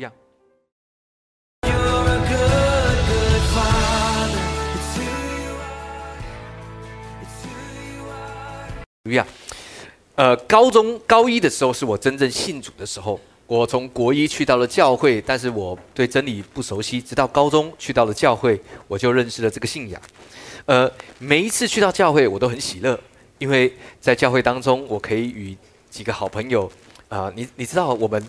亚。路亚，呃，高中高一的时候是我真正信主的时候。我从国一去到了教会，但是我对真理不熟悉，直到高中去到了教会，我就认识了这个信仰。呃，每一次去到教会，我都很喜乐，因为在教会当中，我可以与几个好朋友啊，你你知道我们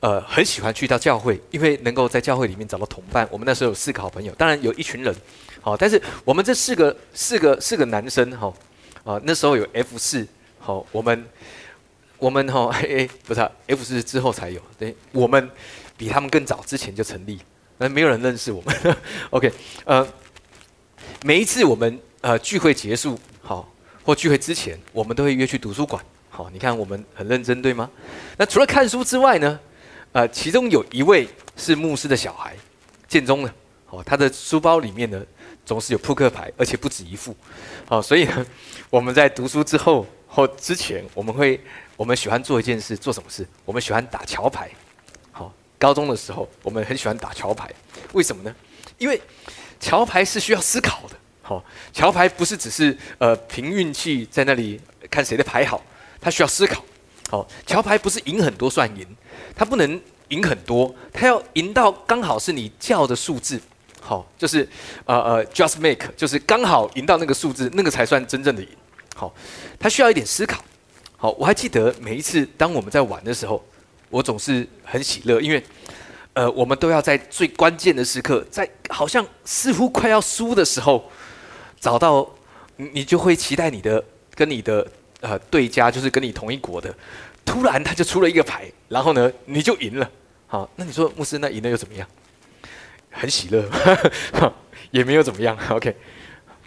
呃很喜欢去到教会，因为能够在教会里面找到同伴。我们那时候有四个好朋友，当然有一群人，好，但是我们这四个四个四个男生哈啊，那时候有 F 四，好，我们。我们哈哎不是 F 四之后才有，对，我们比他们更早之前就成立，那没有人认识我们。OK，呃，每一次我们呃聚会结束好或聚会之前，我们都会约去图书馆。好，你看我们很认真对吗？那除了看书之外呢，呃，其中有一位是牧师的小孩，建中的，好，他的书包里面呢总是有扑克牌，而且不止一副。好，所以呢我们在读书之后或之前，我们会。我们喜欢做一件事，做什么事？我们喜欢打桥牌。好，高中的时候，我们很喜欢打桥牌。为什么呢？因为桥牌是需要思考的。好，桥牌不是只是呃凭运气在那里看谁的牌好，它需要思考。好，桥牌不是赢很多算赢，它不能赢很多，它要赢到刚好是你叫的数字。好，就是呃呃，just make，就是刚好赢到那个数字，那个才算真正的赢。好，它需要一点思考。好，我还记得每一次当我们在玩的时候，我总是很喜乐，因为，呃，我们都要在最关键的时刻，在好像似乎快要输的时候，找到你，就会期待你的跟你的呃对家，就是跟你同一国的，突然他就出了一个牌，然后呢你就赢了。好，那你说牧师那赢了又怎么样？很喜乐，也没有怎么样。OK，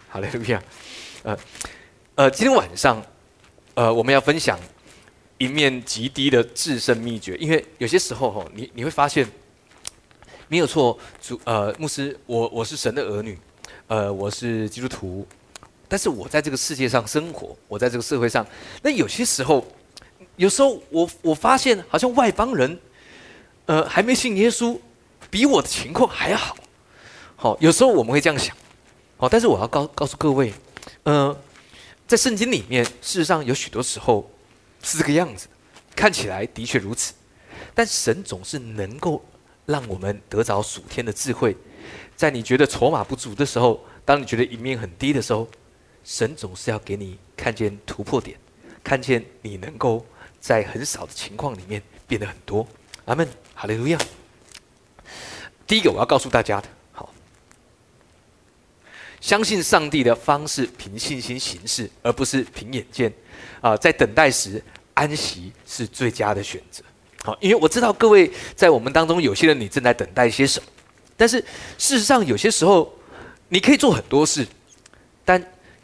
好嘞，路亚，呃呃，今天晚上。呃，我们要分享一面极低的制胜秘诀，因为有些时候哈，你你会发现没有错，主呃牧师，我我是神的儿女，呃我是基督徒，但是我在这个世界上生活，我在这个社会上，那有些时候，有时候我我发现好像外邦人，呃还没信耶稣，比我的情况还好，好有时候我们会这样想，好，但是我要告告诉各位，嗯。在圣经里面，事实上有许多时候是这个样子，看起来的确如此。但神总是能够让我们得着属天的智慧。在你觉得筹码不足的时候，当你觉得赢面很低的时候，神总是要给你看见突破点，看见你能够在很少的情况里面变得很多。阿门，哈利路亚。第一个我要告诉大家的。好相信上帝的方式，凭信心行事，而不是凭眼见。啊，在等待时安息是最佳的选择。好，因为我知道各位在我们当中有些人，你正在等待些什么。但是事实上，有些时候你可以做很多事，但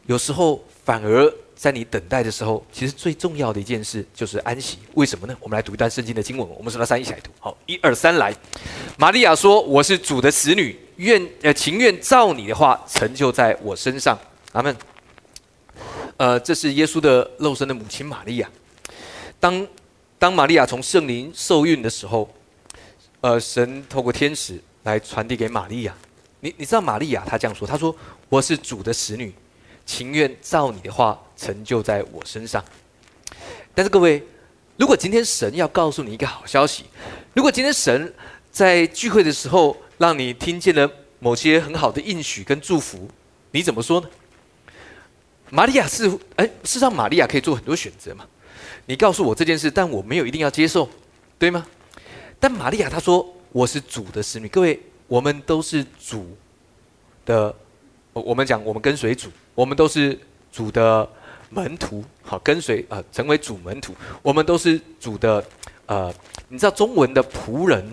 有时候反而在你等待的时候，其实最重要的一件事就是安息。为什么呢？我们来读一段圣经的经文。我们说到三一起来读。好，一二三，来。玛利亚说：“我是主的使女。”愿呃情愿照你的话成就在我身上，阿门。呃，这是耶稣的肉身的母亲玛利亚。当当玛利亚从圣灵受孕的时候，呃，神透过天使来传递给玛利亚。你你知道玛利亚她这样说，她说：“我是主的使女，情愿照你的话成就在我身上。”但是各位，如果今天神要告诉你一个好消息，如果今天神在聚会的时候，让你听见了某些很好的应许跟祝福，你怎么说呢？玛利亚是哎，事实上玛利亚可以做很多选择嘛。你告诉我这件事，但我没有一定要接受，对吗？但玛利亚她说我是主的使女，各位，我们都是主的，我们讲我们跟随主，我们都是主的门徒，好跟随啊，成为主门徒，我们都是主的呃，你知道中文的仆人。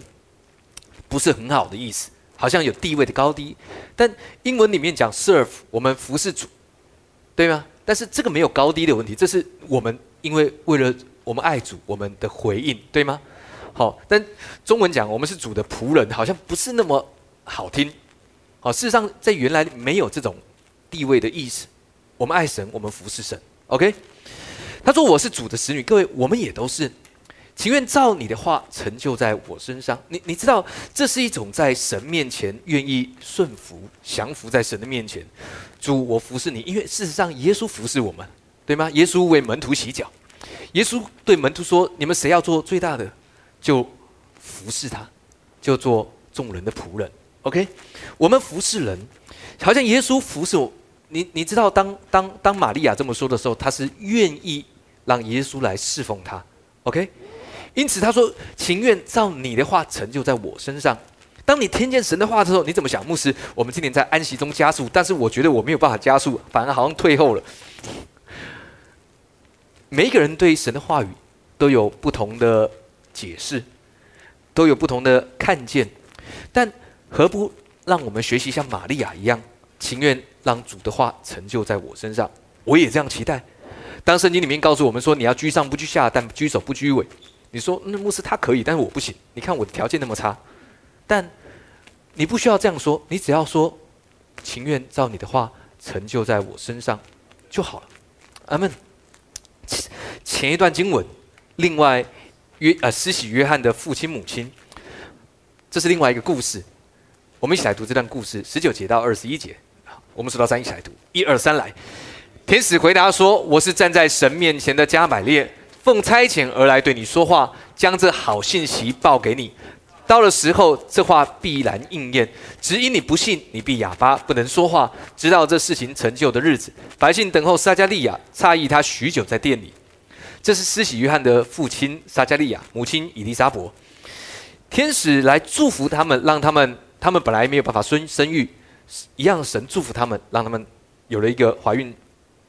不是很好的意思，好像有地位的高低，但英文里面讲 serve，我们服侍主，对吗？但是这个没有高低的问题，这是我们因为为了我们爱主，我们的回应，对吗？好，但中文讲我们是主的仆人，好像不是那么好听。好，事实上在原来没有这种地位的意思。我们爱神，我们服侍神。OK，他说我是主的使女，各位，我们也都是。情愿照你的话成就在我身上。你你知道，这是一种在神面前愿意顺服、降服在神的面前。主，我服侍你，因为事实上耶稣服侍我们，对吗？耶稣为门徒洗脚，耶稣对门徒说：“你们谁要做最大的，就服侍他，就做众人的仆人。” OK，我们服侍人，好像耶稣服侍我。你你知道，当当当玛利亚这么说的时候，她是愿意让耶稣来侍奉她。OK。因此他说：“情愿照你的话成就在我身上。”当你听见神的话之后，你怎么想？牧师，我们今年在安息中加速，但是我觉得我没有办法加速，反而好像退后了。每一个人对神的话语都有不同的解释，都有不同的看见，但何不让我们学习像玛利亚一样，情愿让主的话成就在我身上？我也这样期待。当圣经里面告诉我们说：“你要居上不居下，但居首不居尾。”你说那牧师他可以，但是我不行。你看我的条件那么差，但你不需要这样说，你只要说情愿照你的话成就在我身上就好了。阿门。前一段经文，另外约呃施洗约翰的父亲母亲，这是另外一个故事。我们一起来读这段故事，十九节到二十一节。我们数到三一起来读，一二三来。天使回答说：“我是站在神面前的加百列。”奉差遣而来对你说话，将这好信息报给你。到了时候，这话必然应验。只因你不信，你必哑巴，不能说话，直到这事情成就的日子。百姓等候撒加利亚，诧异他许久在店里。这是施洗约翰的父亲撒加利亚，母亲以利沙伯。天使来祝福他们，让他们他们本来没有办法生生育，一样神祝福他们，让他们有了一个怀孕。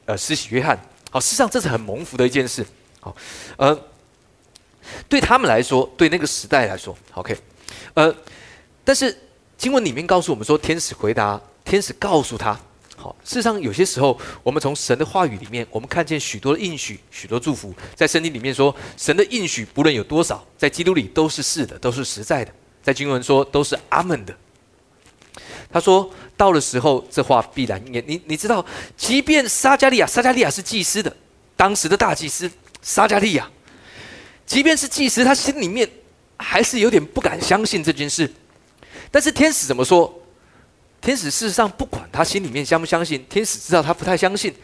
呃，施洗约翰，好，事实上这是很蒙福的一件事。好呃，对他们来说，对那个时代来说，OK，呃，但是经文里面告诉我们说，天使回答，天使告诉他，好，事实上有些时候，我们从神的话语里面，我们看见许多的应许，许多祝福，在圣经里面说，神的应许不论有多少，在基督里都是是的，都是实在的，在经文说都是阿门的。他说到了时候，这话必然应验。你你知道，即便撒加利亚，撒加利亚是祭司的，当时的大祭司。撒加利亚，即便是祭司，他心里面还是有点不敢相信这件事。但是天使怎么说？天使事实上不管他心里面相不相信，天使知道他不太相信。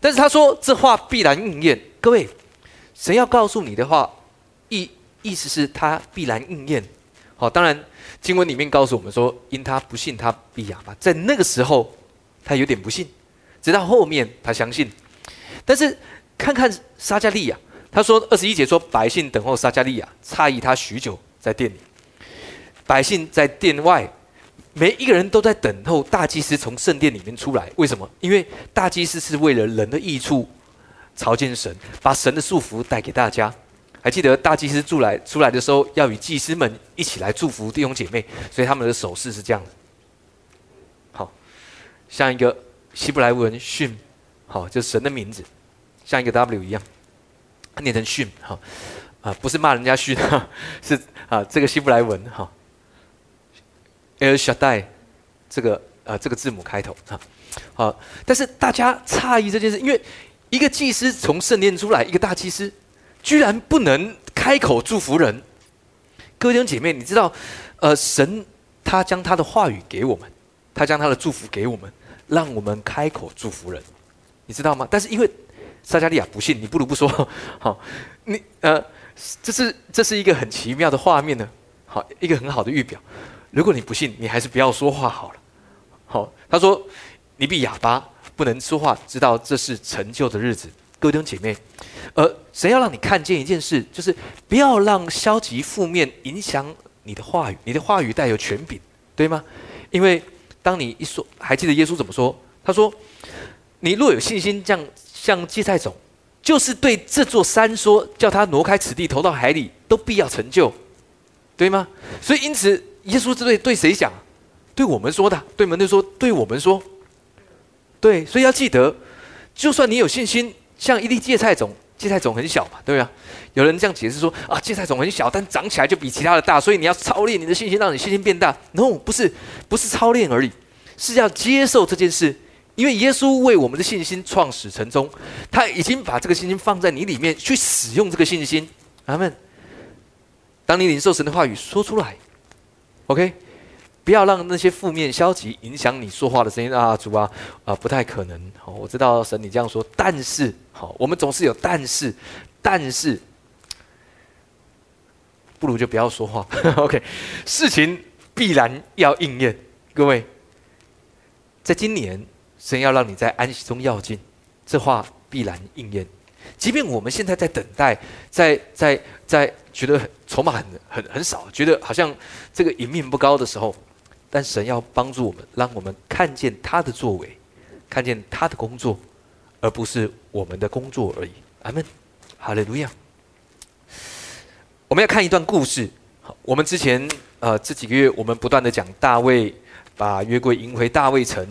但是他说这话必然应验。各位，神要告诉你的话，意意思是他必然应验。好，当然经文里面告诉我们说，因他不信，他必哑巴。在那个时候，他有点不信，直到后面他相信。但是看看撒加利亚。他说：“二十一节说，百姓等候撒加利亚，诧异他许久在店里。百姓在店外，每一个人都在等候大祭司从圣殿里面出来。为什么？因为大祭司是为了人的益处，朝见神，把神的祝福带给大家。还记得大祭司出来出来的时候，要与祭司们一起来祝福弟兄姐妹，所以他们的手势是这样的。好，像一个希伯来文训，好，就是神的名字，像一个 W 一样。”念成训哈啊，不是骂人家训哈，是啊这个希伯来文哈，El Shaddai 这个啊这个字母开头哈好，但是大家诧异这件事，因为一个祭司从圣殿出来，一个大祭司居然不能开口祝福人。各位弟兄姐妹，你知道呃神他将他的话语给我们，他将他的祝福给我们，让我们开口祝福人，你知道吗？但是因为撒加利亚不信，你不如不说。好，你呃，这是这是一个很奇妙的画面呢。好，一个很好的预表。如果你不信，你还是不要说话好了。好，他说你比哑巴不能说话，知道这是成就的日子。各位弟兄姐妹，呃，神要让你看见一件事，就是不要让消极负面影响你的话语。你的话语带有权柄，对吗？因为当你一说，还记得耶稣怎么说？他说：“你若有信心，这样。”像芥菜种，就是对这座山说，叫他挪开此地，投到海里，都必要成就，对吗？所以因此，耶稣是对对谁讲？对我们说的，对门徒说，对我们说，对。所以要记得，就算你有信心，像一粒芥菜种，芥菜种很小嘛，对吧？有人这样解释说，啊，芥菜种很小，但长起来就比其他的大，所以你要操练你的信心，让你信心变大。No，不是，不是操练而已，是要接受这件事。因为耶稣为我们的信心创始成终，他已经把这个信心放在你里面去使用这个信心，阿门。当你领受神的话语，说出来，OK，不要让那些负面消极影响你说话的声音啊，主啊，啊，不太可能。好，我知道神你这样说，但是，好，我们总是有但是，但是，不如就不要说话。OK，事情必然要应验。各位，在今年，神要让你在安息中要进，这话必然应验。即便我们现在在等待，在在在觉得筹码很很很少，觉得好像这个赢面不高的时候，但神要帮助我们，让我们看见他的作为，看见他的工作，而不是我们的工作而已。阿门，哈利路亚。我们要看一段故事。好，我们之前呃这几个月，我们不断的讲大卫把约柜迎回大卫城，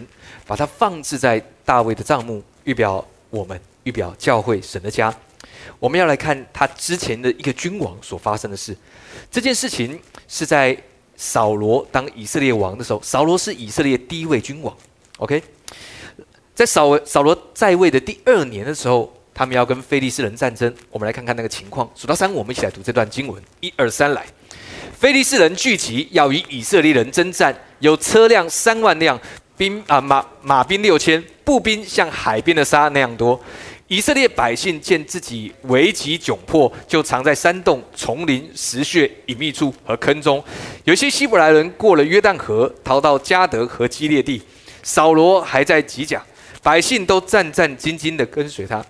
把它放置在大卫的帐幕，预表我们。预表教会神的家，我们要来看他之前的一个君王所发生的事。这件事情是在扫罗当以色列王的时候，扫罗是以色列第一位君王。OK，在扫扫罗在位的第二年的时候，他们要跟非利士人战争。我们来看看那个情况。数到三，我们一起来读这段经文。一二三，来！非利士人聚集，要与以色列人征战，有车辆三万辆，兵啊马马兵六千，步兵像海边的沙那样多。以色列百姓见自己危急窘迫，就藏在山洞、丛林、石穴、隐秘处和坑中。有些希伯来人过了约旦河，逃到加德和基列地。扫罗还在吉甲，百姓都战战兢兢地跟随他。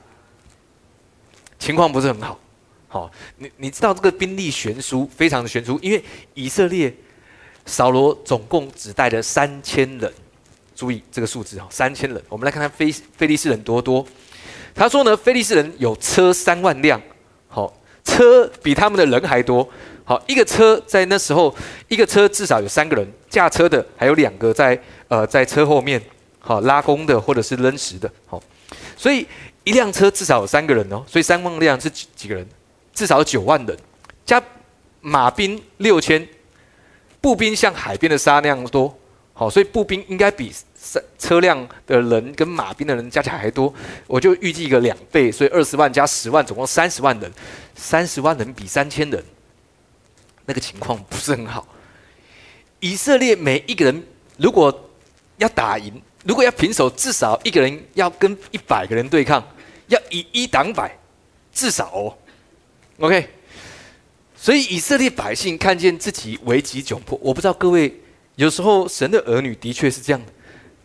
情况不是很好。好，你你知道这个兵力悬殊，非常的悬殊，因为以色列扫罗总共只带了三千人。注意这个数字哈，三千人。我们来看看菲菲利斯人多多。他说呢，菲利士人有车三万辆，好，车比他们的人还多。好，一个车在那时候，一个车至少有三个人驾车的，还有两个在呃在车后面，好拉弓的或者是扔石的，好，所以一辆车至少有三个人哦，所以三万辆是几几个人？至少九万人，加马兵六千，步兵像海边的沙那样多，好，所以步兵应该比。三车辆的人跟马兵的人加起来还多，我就预计一个两倍，所以二十万加十万，总共三十万人。三十万人比三千人，那个情况不是很好。以色列每一个人如果要打赢，如果要平手，至少一个人要跟一百个人对抗，要以一挡百，至少哦。OK，所以以色列百姓看见自己危急窘迫，我不知道各位有时候神的儿女的确是这样的。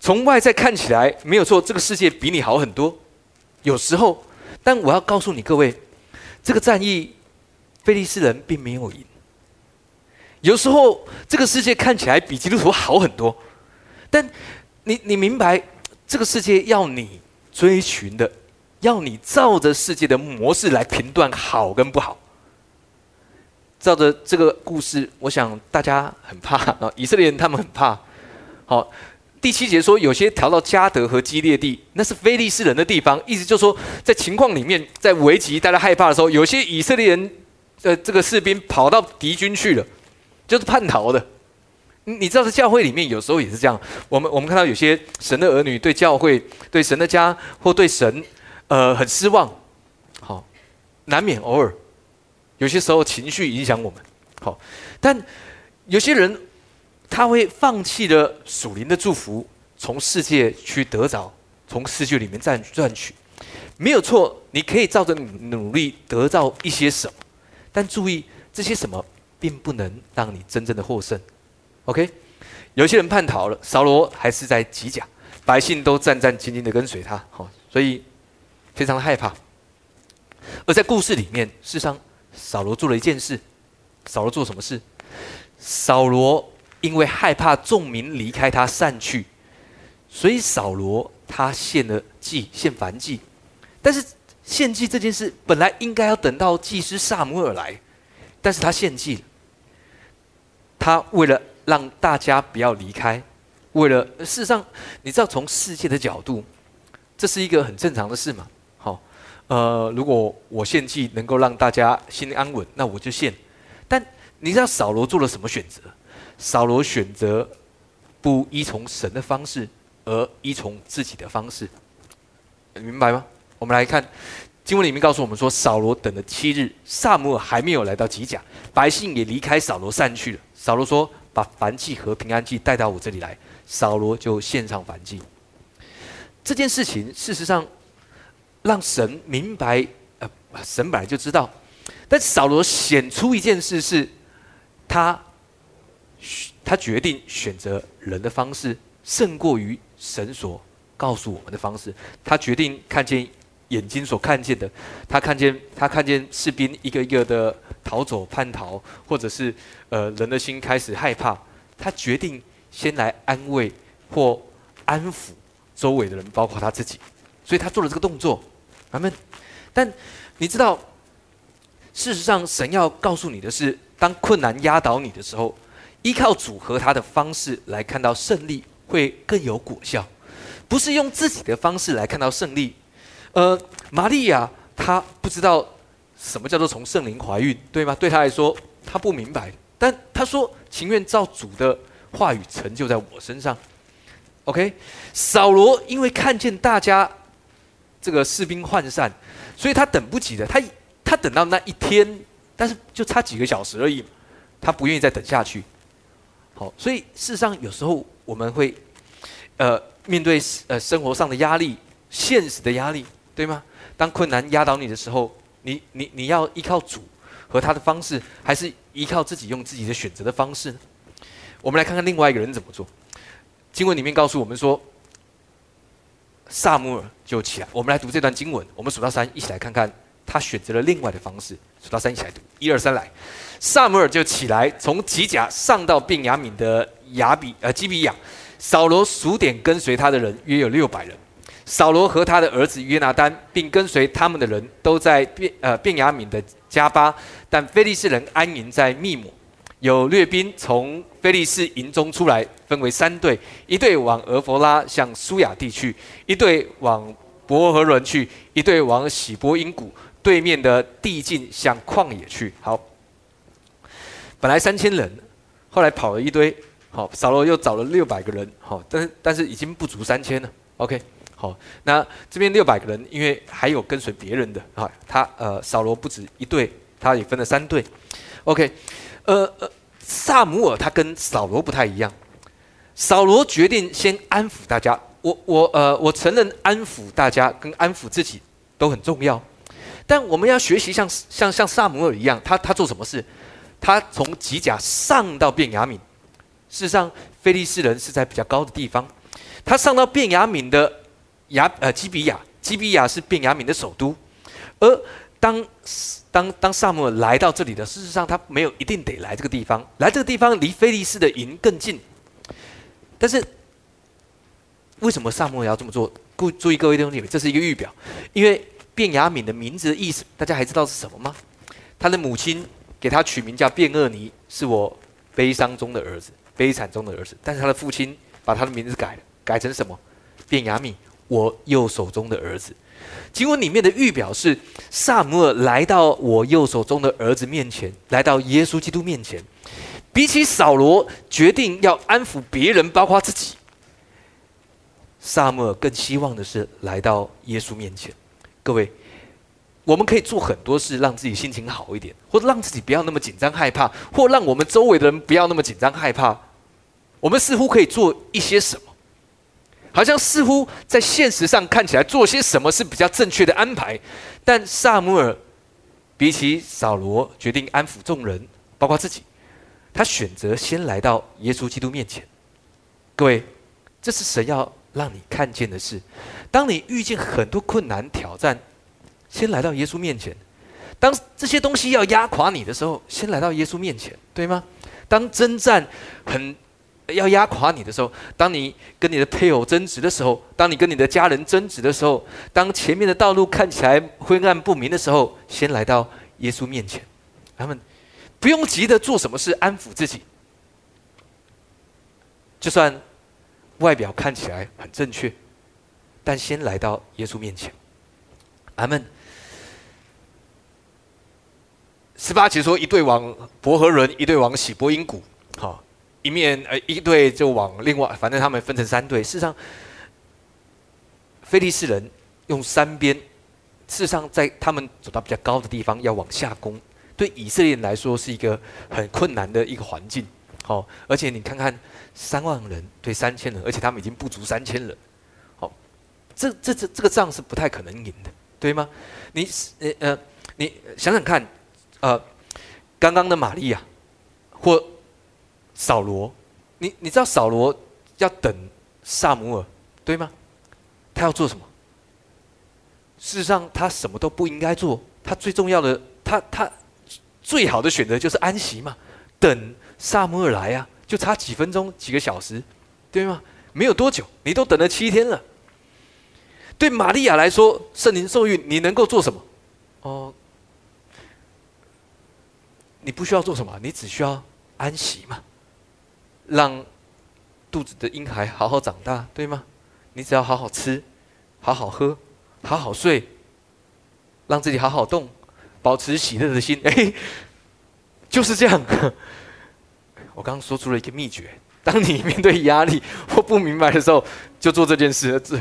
从外在看起来没有错，这个世界比你好很多。有时候，但我要告诉你各位，这个战役，菲利斯人并没有赢。有时候，这个世界看起来比基督徒好很多，但你你明白，这个世界要你追寻的，要你照着世界的模式来评断好跟不好。照着这个故事，我想大家很怕啊，以色列人他们很怕。好。第七节说，有些调到加德和基列地，那是非利士人的地方。意思就是说，在情况里面，在危急、大家害怕的时候，有些以色列人，呃，这个士兵跑到敌军去了，就是叛逃的。你知道，在教会里面，有时候也是这样。我们我们看到有些神的儿女对教会、对神的家或对神，呃，很失望。好，难免偶尔，有些时候情绪影响我们。好，但有些人。他会放弃了属灵的祝福，从世界去得着，从世界里面赚赚取，没有错。你可以照着努力得到一些什么，但注意这些什么并不能让你真正的获胜。OK，有些人叛逃了，扫罗还是在吉甲，百姓都战战兢兢的跟随他，好，所以非常的害怕。而在故事里面，事实上扫罗做了一件事，扫罗做什么事？扫罗。因为害怕众民离开他散去，所以扫罗他献了祭，献燔祭。但是献祭这件事本来应该要等到祭司萨姆尔来，但是他献祭了。他为了让大家不要离开，为了事实上，你知道从世界的角度，这是一个很正常的事嘛？好，呃，如果我献祭能够让大家心安稳，那我就献。但你知道扫罗做了什么选择？扫罗选择不依从神的方式，而依从自己的方式，明白吗？我们来看经文里面告诉我们说，扫罗等了七日，萨姆尔还没有来到吉甲，百姓也离开扫罗散去了。扫罗说：“把燔祭和平安祭带到我这里来。”扫罗就献上燔祭。这件事情事实上让神明白，呃，神本来就知道，但扫罗显出一件事是，他他决定选择人的方式胜过于神所告诉我们的方式。他决定看见。眼睛所看见的，他看见他看见士兵一个一个的逃走叛逃，或者是呃人的心开始害怕，他决定先来安慰或安抚周围的人，包括他自己，所以他做了这个动作。阿门。但你知道，事实上神要告诉你的是，当困难压倒你的时候，依靠主和他的方式来看到胜利会更有果效，不是用自己的方式来看到胜利。呃，玛利亚她不知道什么叫做从圣灵怀孕，对吗？对她来说，她不明白。但她说情愿照主的话语成就在我身上。OK，扫罗因为看见大家这个士兵涣散，所以他等不及的，他他等到那一天，但是就差几个小时而已，他不愿意再等下去。好，所以事实上有时候我们会呃面对呃生活上的压力、现实的压力。对吗？当困难压倒你的时候，你你你要依靠主和他的方式，还是依靠自己用自己的选择的方式呢？我们来看看另外一个人怎么做。经文里面告诉我们说，萨姆尔就起来。我们来读这段经文，我们数到三，一起来看看他选择了另外的方式。数到三，一起来读，一二三，来。萨姆尔就起来，从吉甲上到便雅敏的雅比呃基比亚。扫罗数点跟随他的人约有六百人。扫罗和他的儿子约拿丹，并跟随他们的人都在便呃便雅敏的加巴，但菲利士人安营在密姆。有掠兵从菲利士营中出来，分为三队：一队往俄弗拉向苏雅地区，一队往伯和伦去，一队往喜波因谷对面的地境向旷野去。好，本来三千人，后来跑了一堆。好，扫罗又找了六百个人。好，但是但是已经不足三千了。OK。好，那这边六百个人，因为还有跟随别人的啊，他呃扫罗不止一队，他也分了三队。OK，呃呃，萨姆尔他跟扫罗不太一样，扫罗决定先安抚大家。我我呃我承认安抚大家跟安抚自己都很重要，但我们要学习像像像萨姆尔一样，他他做什么事？他从吉甲上到便雅敏，事实上菲利斯人是在比较高的地方，他上到便雅敏的。亚呃基比亚，基比亚是便雅敏的首都，而当当当萨姆来到这里的，事实上他没有一定得来这个地方，来这个地方离菲利斯的营更近。但是为什么萨姆要这么做？注注意各位弟兄姐妹，这是一个预表，因为便雅敏的名字的意思，大家还知道是什么吗？他的母亲给他取名叫便厄尼，是我悲伤中的儿子，悲惨中的儿子。但是他的父亲把他的名字改了，改成什么？便雅敏。我右手中的儿子，经文里面的预表是萨姆尔来到我右手中的儿子面前，来到耶稣基督面前。比起扫罗决定要安抚别人，包括自己，萨姆尔更希望的是来到耶稣面前。各位，我们可以做很多事，让自己心情好一点，或者让自己不要那么紧张害怕，或让我们周围的人不要那么紧张害怕。我们似乎可以做一些什么？好像似乎在现实上看起来做些什么是比较正确的安排，但萨姆尔比起扫罗决定安抚众人，包括自己，他选择先来到耶稣基督面前。各位，这是神要让你看见的事。当你遇见很多困难挑战，先来到耶稣面前；当这些东西要压垮你的时候，先来到耶稣面前，对吗？当征战很。要压垮你的时候，当你跟你的配偶争执的时候，当你跟你的家人争执的时候，当前面的道路看起来灰暗不明的时候，先来到耶稣面前。他们不用急着做什么事安抚自己，就算外表看起来很正确，但先来到耶稣面前。阿门。十八节说，一对往伯和伦，一对往喜波因谷。好。一面呃，一队就往另外，反正他们分成三队。事实上，菲利士人用三边事实上，在他们走到比较高的地方要往下攻，对以色列人来说是一个很困难的一个环境。好，而且你看看三万人对三千人，而且他们已经不足三千人。好，这这这这个仗是不太可能赢的，对吗？你呃呃，你想想看，呃，刚刚的玛利亚或扫罗，你你知道扫罗要等萨姆尔，对吗？他要做什么？事实上，他什么都不应该做。他最重要的，他他最好的选择就是安息嘛，等萨摩尔来啊，就差几分钟、几个小时，对吗？没有多久，你都等了七天了。对玛利亚来说，圣灵受孕，你能够做什么？哦，你不需要做什么，你只需要安息嘛，让肚子的婴孩好好长大，对吗？你只要好好吃，好好喝。好好睡，让自己好好动，保持喜乐的心。哎，就是这样。我刚刚说出了一个秘诀：当你面对压力 或不明白的时候，就做这件事。这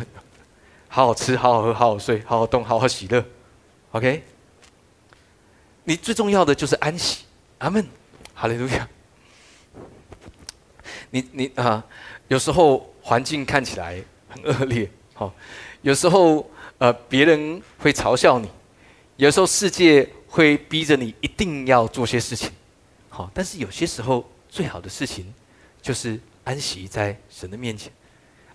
好好吃，好好喝，好好睡，好好动，好好喜乐。OK，你最重要的就是安息。阿门，哈利路亚。你你啊，有时候环境看起来很恶劣，好，有时候。呃，别人会嘲笑你，有时候世界会逼着你一定要做些事情，好，但是有些时候最好的事情就是安息在神的面前，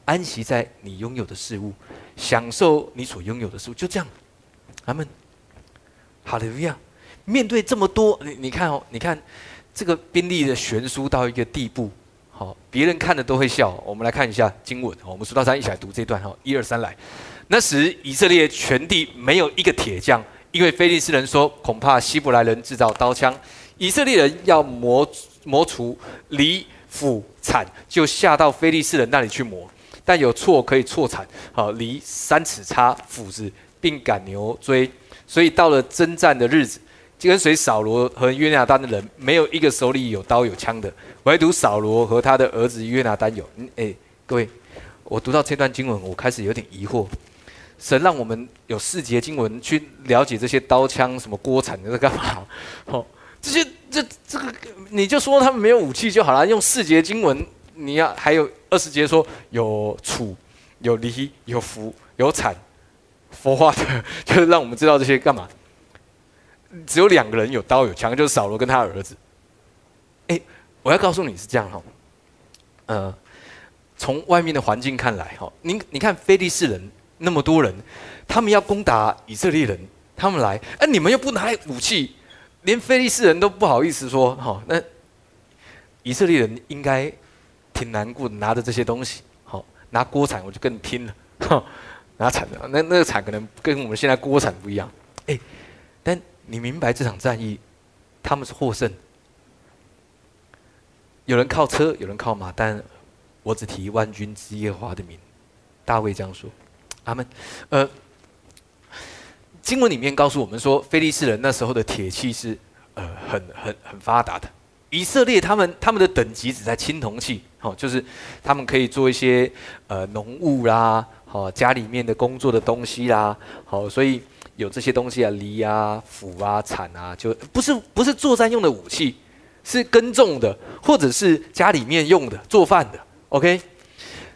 安息在你拥有的事物，享受你所拥有的事物，就这样。阿门。哈利路亚。面对这么多，你你看哦，你看这个兵力的悬殊到一个地步，好，别人看的都会笑。我们来看一下经文，我们数到三一起来读这段哈，一二三来。那时以色列全地没有一个铁匠，因为非利士人说恐怕希伯来人制造刀枪，以色列人要磨磨除犁斧铲，就下到非利士人那里去磨。但有错可以错铲，好犁三尺叉斧子，并赶牛追。所以到了征战的日子，跟随扫罗和约拿丹的人没有一个手里有刀有枪的，唯独扫罗和他的儿子约拿丹有。哎，各位，我读到这段经文，我开始有点疑惑。神让我们有四节经文去了解这些刀枪什么锅铲在干嘛？哦，这些这这个你就说他们没有武器就好了。用四节经文，你要还有二十节说有杵、有犁、有斧、有铲，佛化的，就是让我们知道这些干嘛？只有两个人有刀有枪，就是扫罗跟他儿子。哎，我要告诉你是这样哈，呃，从外面的环境看来哈，你你看菲利士人。那么多人，他们要攻打以色列人，他们来，哎，你们又不拿武器，连非利士人都不好意思说，好，那以色列人应该挺难过的，拿着这些东西，好，拿锅铲我就更拼了，哈拿铲的，那那个铲可能跟我们现在锅铲不一样，哎，但你明白这场战役，他们是获胜，有人靠车，有人靠马，但我只提万军之耶和华的名，大卫这样说。阿门。呃，经文里面告诉我们说，菲利士人那时候的铁器是呃很很很发达的。以色列他们他们的等级只在青铜器，好，就是他们可以做一些呃农务啦，好家里面的工作的东西啦，好，所以有这些东西啊，犁啊、斧啊、铲啊，就不是不是作战用的武器，是耕种的，或者是家里面用的做饭的。OK，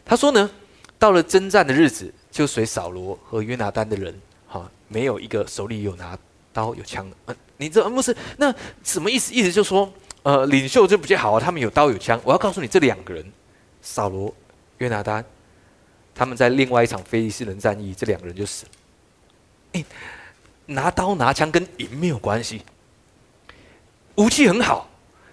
他说呢，到了征战的日子。就随扫罗和约拿丹的人，哈，没有一个手里有拿刀有枪的。嗯，你这不是那什么意思？意思就是说，呃，领袖就比较好啊，他们有刀有枪。我要告诉你，这两个人，扫罗、约拿丹，他们在另外一场非利士人战役，这两个人就死了。拿刀拿枪跟赢没有关系，武器很好，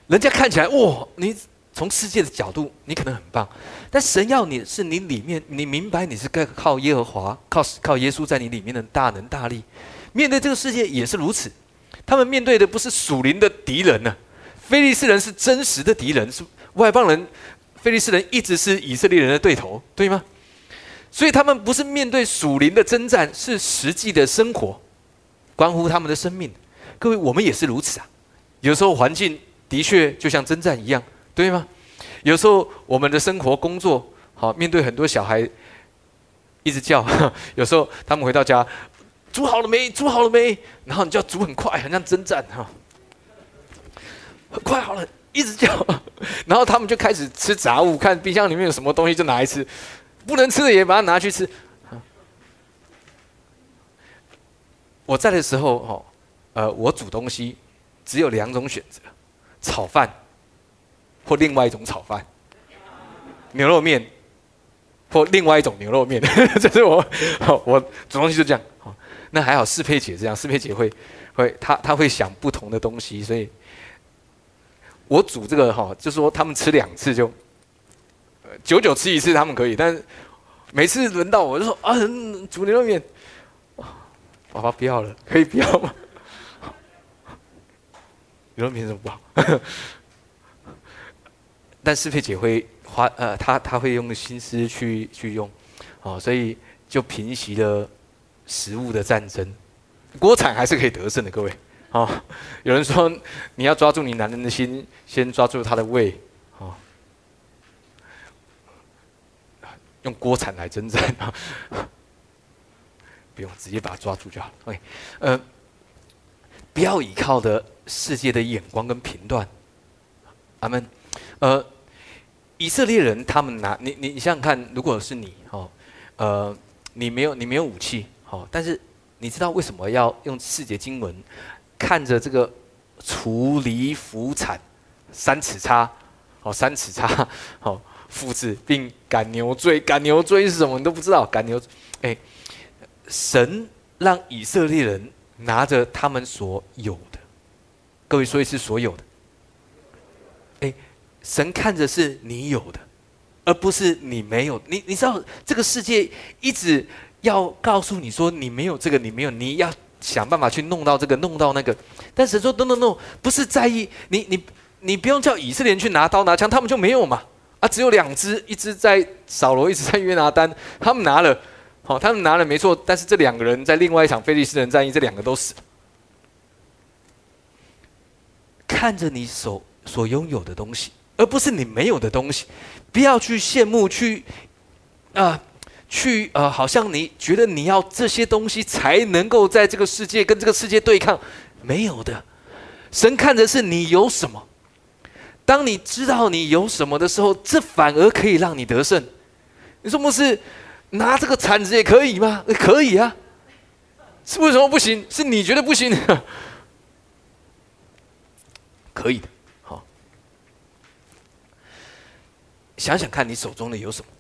人家看起来哇，你。从世界的角度，你可能很棒，但神要你是你里面，你明白你是该靠耶和华，靠靠耶稣在你里面的大能大力。面对这个世界也是如此，他们面对的不是属灵的敌人呢，非利士人是真实的敌人，是外邦人。非利士人一直是以色列人的对头，对吗？所以他们不是面对属灵的征战，是实际的生活，关乎他们的生命。各位，我们也是如此啊。有时候环境的确就像征战一样。对吗？有时候我们的生活、工作，好面对很多小孩一直叫，有时候他们回到家，煮好了没？煮好了没？然后你就要煮很快，很像征战哈，快好了，一直叫，然后他们就开始吃杂物，看冰箱里面有什么东西就拿来吃，不能吃的也把它拿去吃。我在的时候，哦，呃，我煮东西只有两种选择：炒饭或另外一种炒饭，牛肉面或另外一种牛肉面。这是我，我煮东西就这样。那还好，适配姐这样，适配姐会会，她她会想不同的东西，所以，我煮这个哈，就是说他们吃两次就，久久吃一次他们可以，但是每次轮到我就说啊，煮牛肉面。爸爸不要了，可以不要吗？牛肉面怎么不好？但是佩姐会花呃，她她会用心思去去用，哦，所以就平息了食物的战争。国产还是可以得胜的，各位。哦，有人说你要抓住你男人的心，先抓住他的胃。哦，用锅铲来征战啊。不用，直接把它抓住就好。OK，呃，不要依靠的世界的眼光跟评断。阿门。呃，以色列人他们拿你你你想想看，如果是你哦，呃，你没有你没有武器，哦，但是你知道为什么要用世界经文看着这个除离伏产三尺叉，哦，三尺叉，好，复制并赶牛追，赶牛追是什么？你都不知道，赶牛，哎。神让以色列人拿着他们所有的，各位说一次所有的。哎，神看着是你有的，而不是你没有。你你知道这个世界一直要告诉你说你没有这个，你没有，你要想办法去弄到这个，弄到那个。但神说：“no no no，不是在意你你你不用叫以色列人去拿刀拿枪，他们就没有嘛？啊，只有两只，一只在扫罗，一只在约拿丹，他们拿了。”好，他们拿了没错，但是这两个人在另外一场菲利斯人战役，这两个都死。看着你手所拥有的东西，而不是你没有的东西，不要去羡慕，去啊，去呃，好像你觉得你要这些东西才能够在这个世界跟这个世界对抗，没有的。神看着是你有什么，当你知道你有什么的时候，这反而可以让你得胜。你说不是？拿这个铲子也可以吗？可以啊，是为什么不行？是你觉得不行？可以的，好。想想看你手中的有什么，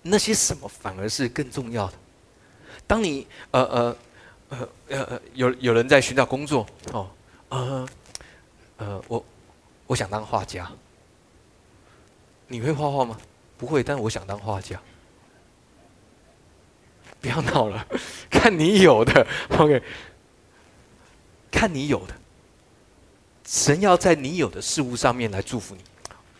那些什么反而是更重要的。当你呃呃呃呃有有人在寻找工作哦，呃呃我我想当画家，你会画画吗？不会，但我想当画家。不要闹了，看你有的，OK，看你有的，神要在你有的事物上面来祝福你。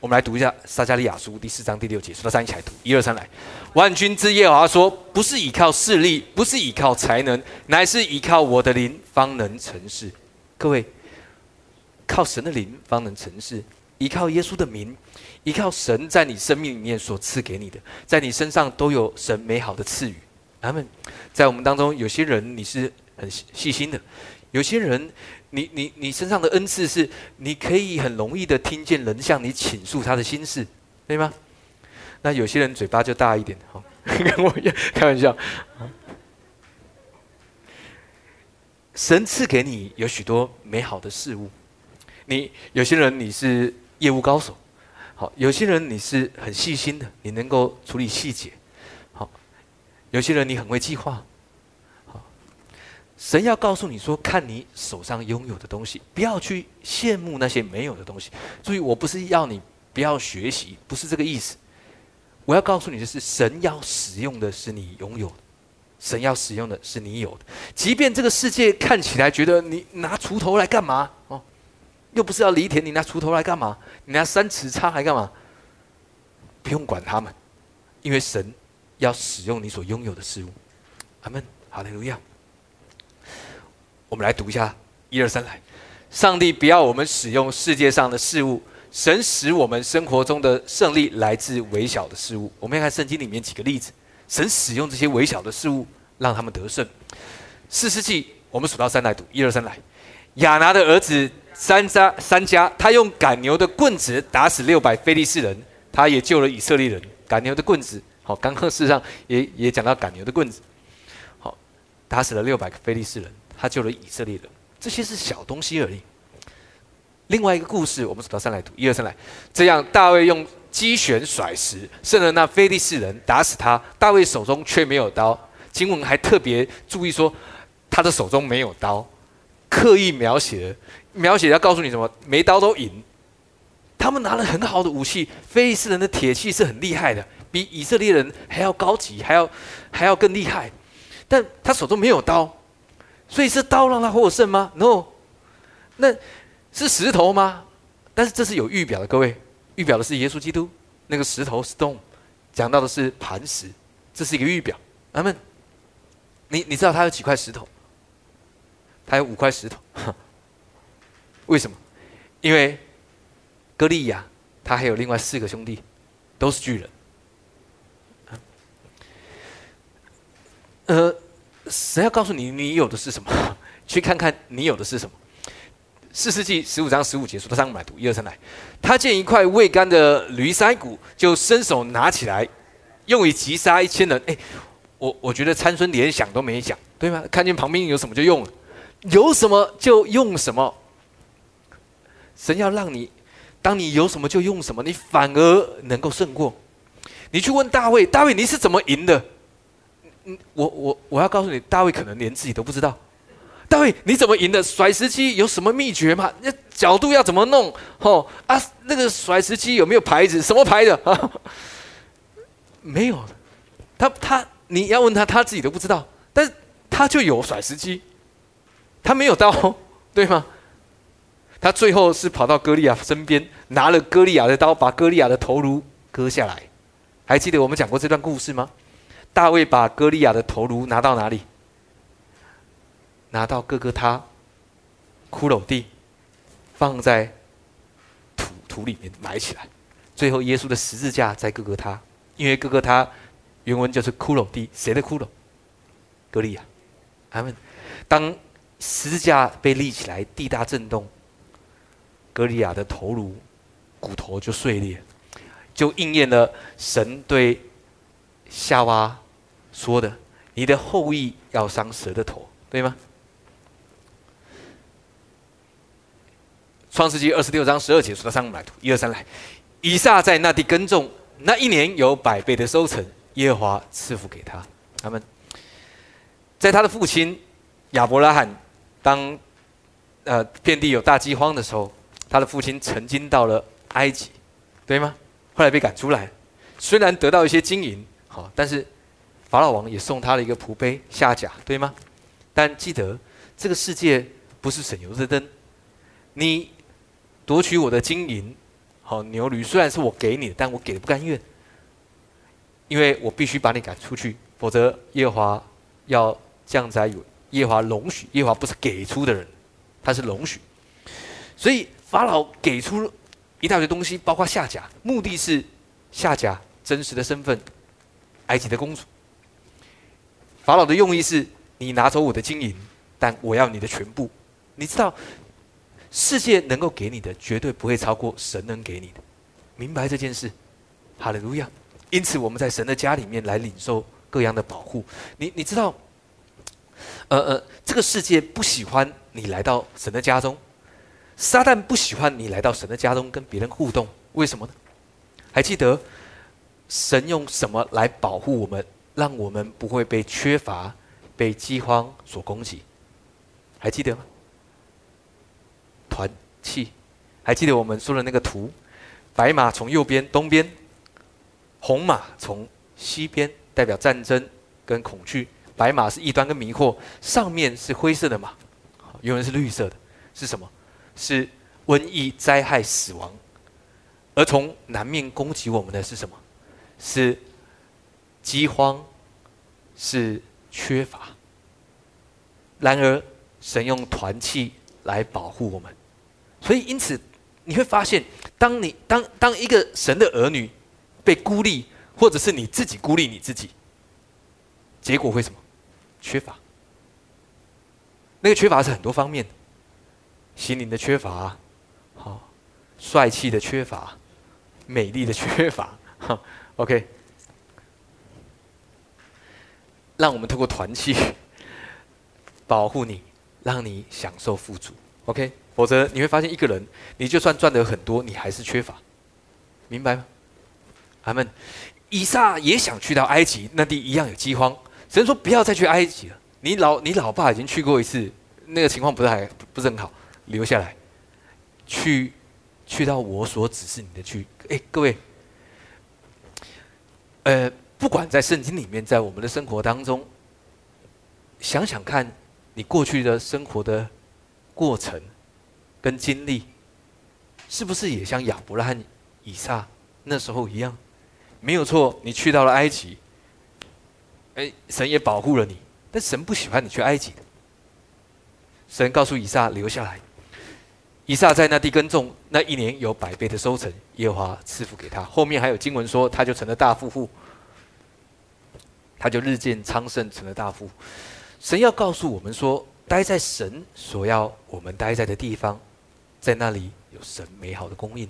我们来读一下撒加利亚书第四章第六节，数到三一起来读，一二三来。万军之耶和华说：“不是依靠势力，不是依靠才能，乃是依靠我的灵，方能成事。”各位，靠神的灵方能成事，依靠耶稣的名，依靠神在你生命里面所赐给你的，在你身上都有神美好的赐予。他们，在我们当中，有些人你是很细心的，有些人，你你你身上的恩赐是，你可以很容易的听见人向你倾诉他的心事，对吗？那有些人嘴巴就大一点，好，跟我一样，开玩笑。神赐给你有许多美好的事物，你有些人你是业务高手，好，有些人你是很细心的，你能够处理细节。好有些人你很会计划，好，神要告诉你说，看你手上拥有的东西，不要去羡慕那些没有的东西。注意，我不是要你不要学习，不是这个意思。我要告诉你的是，神要使用的是你拥有的，神要使用的是你有的。即便这个世界看起来觉得你拿锄头来干嘛？哦，又不是要犁田，你拿锄头来干嘛？你拿三尺叉来干嘛？不用管他们，因为神。要使用你所拥有的事物，阿门，好的，路亚。我们来读一下一二三来。上帝不要我们使用世界上的事物，神使我们生活中的胜利来自微小的事物。我们要看圣经里面几个例子，神使用这些微小的事物让他们得胜。四世纪，我们数到三来读，一二三来。亚拿的儿子三家三家，他用赶牛的棍子打死六百非利士人，他也救了以色列人。赶牛的棍子，好，刚刚事实上也也讲到赶牛的棍子，好，打死了六百个非利士人，他救了以色列人。这些是小东西而已。另外一个故事，我们数到三来读，一二三来。这样，大卫用机旋甩石，胜了那非利士人，打死他。大卫手中却没有刀。经文还特别注意说，他的手中没有刀，刻意描写，描写要告诉你什么？没刀都赢。他们拿了很好的武器，非利士人的铁器是很厉害的，比以色列人还要高级，还要还要更厉害。但他手中没有刀，所以是刀让他获胜吗？No，那。是石头吗？但是这是有预表的，各位，预表的是耶稣基督。那个石头 stone，讲到的是磐石，这是一个预表。阿门。你你知道他有几块石头？他有五块石头。为什么？因为歌利亚他还有另外四个兄弟，都是巨人。呃，谁要告诉你你有的是什么？去看看你有的是什么。四世纪十五章十五节，说他上买图，一二三来。他见一块未干的驴腮骨，就伸手拿起来，用以击杀一千人。哎，我我觉得参孙连想都没想，对吗？看见旁边有什么就用了，有什么就用什么。神要让你，当你有什么就用什么，你反而能够胜过。你去问大卫，大卫你是怎么赢的？嗯，我我我要告诉你，大卫可能连自己都不知道。大卫，你怎么赢的？甩石机有什么秘诀吗？那角度要怎么弄？吼啊，那个甩石机有没有牌子？什么牌的啊？没有，他他你要问他，他自己都不知道。但是他就有甩石机，他没有刀，对吗？他最后是跑到歌利亚身边，拿了歌利亚的刀，把歌利亚的头颅割下来。还记得我们讲过这段故事吗？大卫把歌利亚的头颅拿到哪里？拿到哥哥他骷髅地，放在土土里面埋起来。最后，耶稣的十字架在哥哥他，因为哥哥他原文就是骷髅地，谁的骷髅？哥利亚。他们当十字架被立起来，地大震动，格利亚的头颅骨头就碎裂，就应验了神对夏娃说的：“你的后裔要伤蛇的头，对吗？”创世纪二十六章十二节说：“到上买土，一二三来。以撒在那地耕种，那一年有百倍的收成，耶和华赐福给他。他们在他的父亲亚伯拉罕当呃遍地有大饥荒的时候，他的父亲曾经到了埃及，对吗？后来被赶出来，虽然得到一些金银，好，但是法老王也送他了一个仆杯下甲，对吗？但记得这个世界不是省油的灯，你。”夺取我的金银，好牛驴，虽然是我给你的，但我给的不甘愿，因为我必须把你赶出去，否则耶华要降灾有耶华容许，耶华不是给出的人，他是容许，所以法老给出一大堆东西，包括夏甲，目的是夏甲真实的身份，埃及的公主。法老的用意是你拿走我的金银，但我要你的全部，你知道。世界能够给你的，绝对不会超过神能给你的。明白这件事，哈利路亚。因此，我们在神的家里面来领受各样的保护。你你知道，呃呃，这个世界不喜欢你来到神的家中，撒旦不喜欢你来到神的家中跟别人互动。为什么呢？还记得神用什么来保护我们，让我们不会被缺乏、被饥荒所攻击？还记得吗？团气，还记得我们说的那个图？白马从右边东边，红马从西边，代表战争跟恐惧。白马是异端跟迷惑，上面是灰色的马，永远是绿色的，是什么？是瘟疫、灾害、死亡。而从南面攻击我们的是什么？是饥荒，是缺乏。然而，神用团气来保护我们。所以，因此你会发现，当你当当一个神的儿女被孤立，或者是你自己孤立你自己，结果会什么？缺乏。那个缺乏是很多方面的，心灵的缺乏，好，帅气的缺乏，美丽的缺乏，哈，OK，让我们通过团契保护你，让你享受富足，OK，否则你会发现一个人，你就算赚的很多，你还是缺乏，明白吗？阿门。以撒也想去到埃及，那地一样有饥荒，神说不要再去埃及了。你老你老爸已经去过一次，那个情况不是还不是很好，留下来，去去到我所指示你的去。哎，各位，呃，不管在圣经里面，在我们的生活当中，想想看你过去的生活的过程跟经历，是不是也像亚伯拉罕、以撒那时候一样？没有错，你去到了埃及，哎，神也保护了你。但神不喜欢你去埃及的。神告诉以撒留下来。以撒在那地耕种，那一年有百倍的收成，耶和华赐福给他。后面还有经文说，他就成了大富户，他就日渐昌盛，成了大富。神要告诉我们说，待在神所要我们待在的地方，在那里有神美好的供应，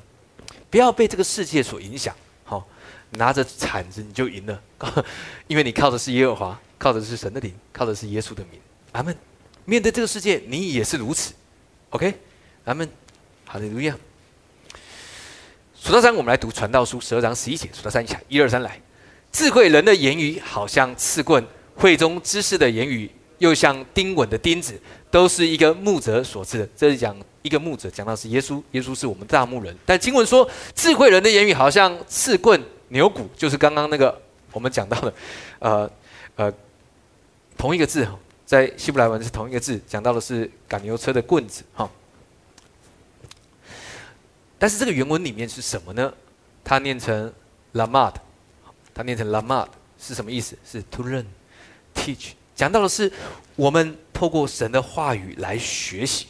不要被这个世界所影响。好，拿着铲子你就赢了，因为你靠的是耶和华。靠的是神的灵，靠的是耶稣的名。阿门。面对这个世界，你也是如此。OK，阿门。好的，如样。数到三，我们来读传道书十二章十一节。数到三一下，一二三，来。智慧人的言语好像刺棍，会中知识的言语又像钉稳的钉子，都是一个牧者所赐的。这是讲一个牧者，讲到是耶稣，耶稣是我们大牧人。但经文说，智慧人的言语好像刺棍、牛骨，就是刚刚那个我们讲到的，呃呃。同一个字哈，在希伯来文是同一个字，讲到的是赶牛车的棍子哈。但是这个原文里面是什么呢？它念成 lamad，它念成 lamad 是什么意思？是 to learn, teach，讲到的是我们透过神的话语来学习。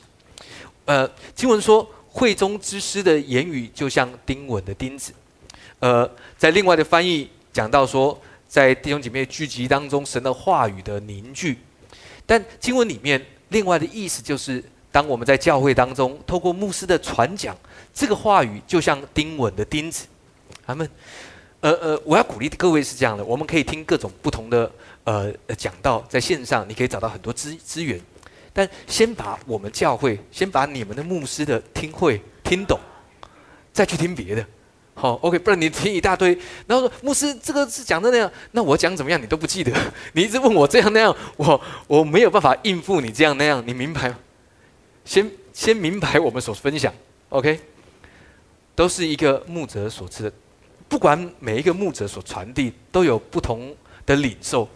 呃，经文说会中之师的言语就像钉稳的钉子。呃，在另外的翻译讲到说。在弟兄姐妹聚集当中，神的话语的凝聚。但经文里面另外的意思就是，当我们在教会当中，透过牧师的传讲，这个话语就像钉稳的钉子。阿门。呃呃，我要鼓励各位是这样的：我们可以听各种不同的呃讲道，在线上你可以找到很多资资源。但先把我们教会，先把你们的牧师的听会听懂，再去听别的。好，OK，不然你听一大堆，然后说牧师这个是讲的那样，那我讲怎么样你都不记得，你一直问我这样那样，我我没有办法应付你这样那样，你明白吗？先先明白我们所分享，OK，都是一个牧者所赐的，不管每一个牧者所传递都有不同的领受，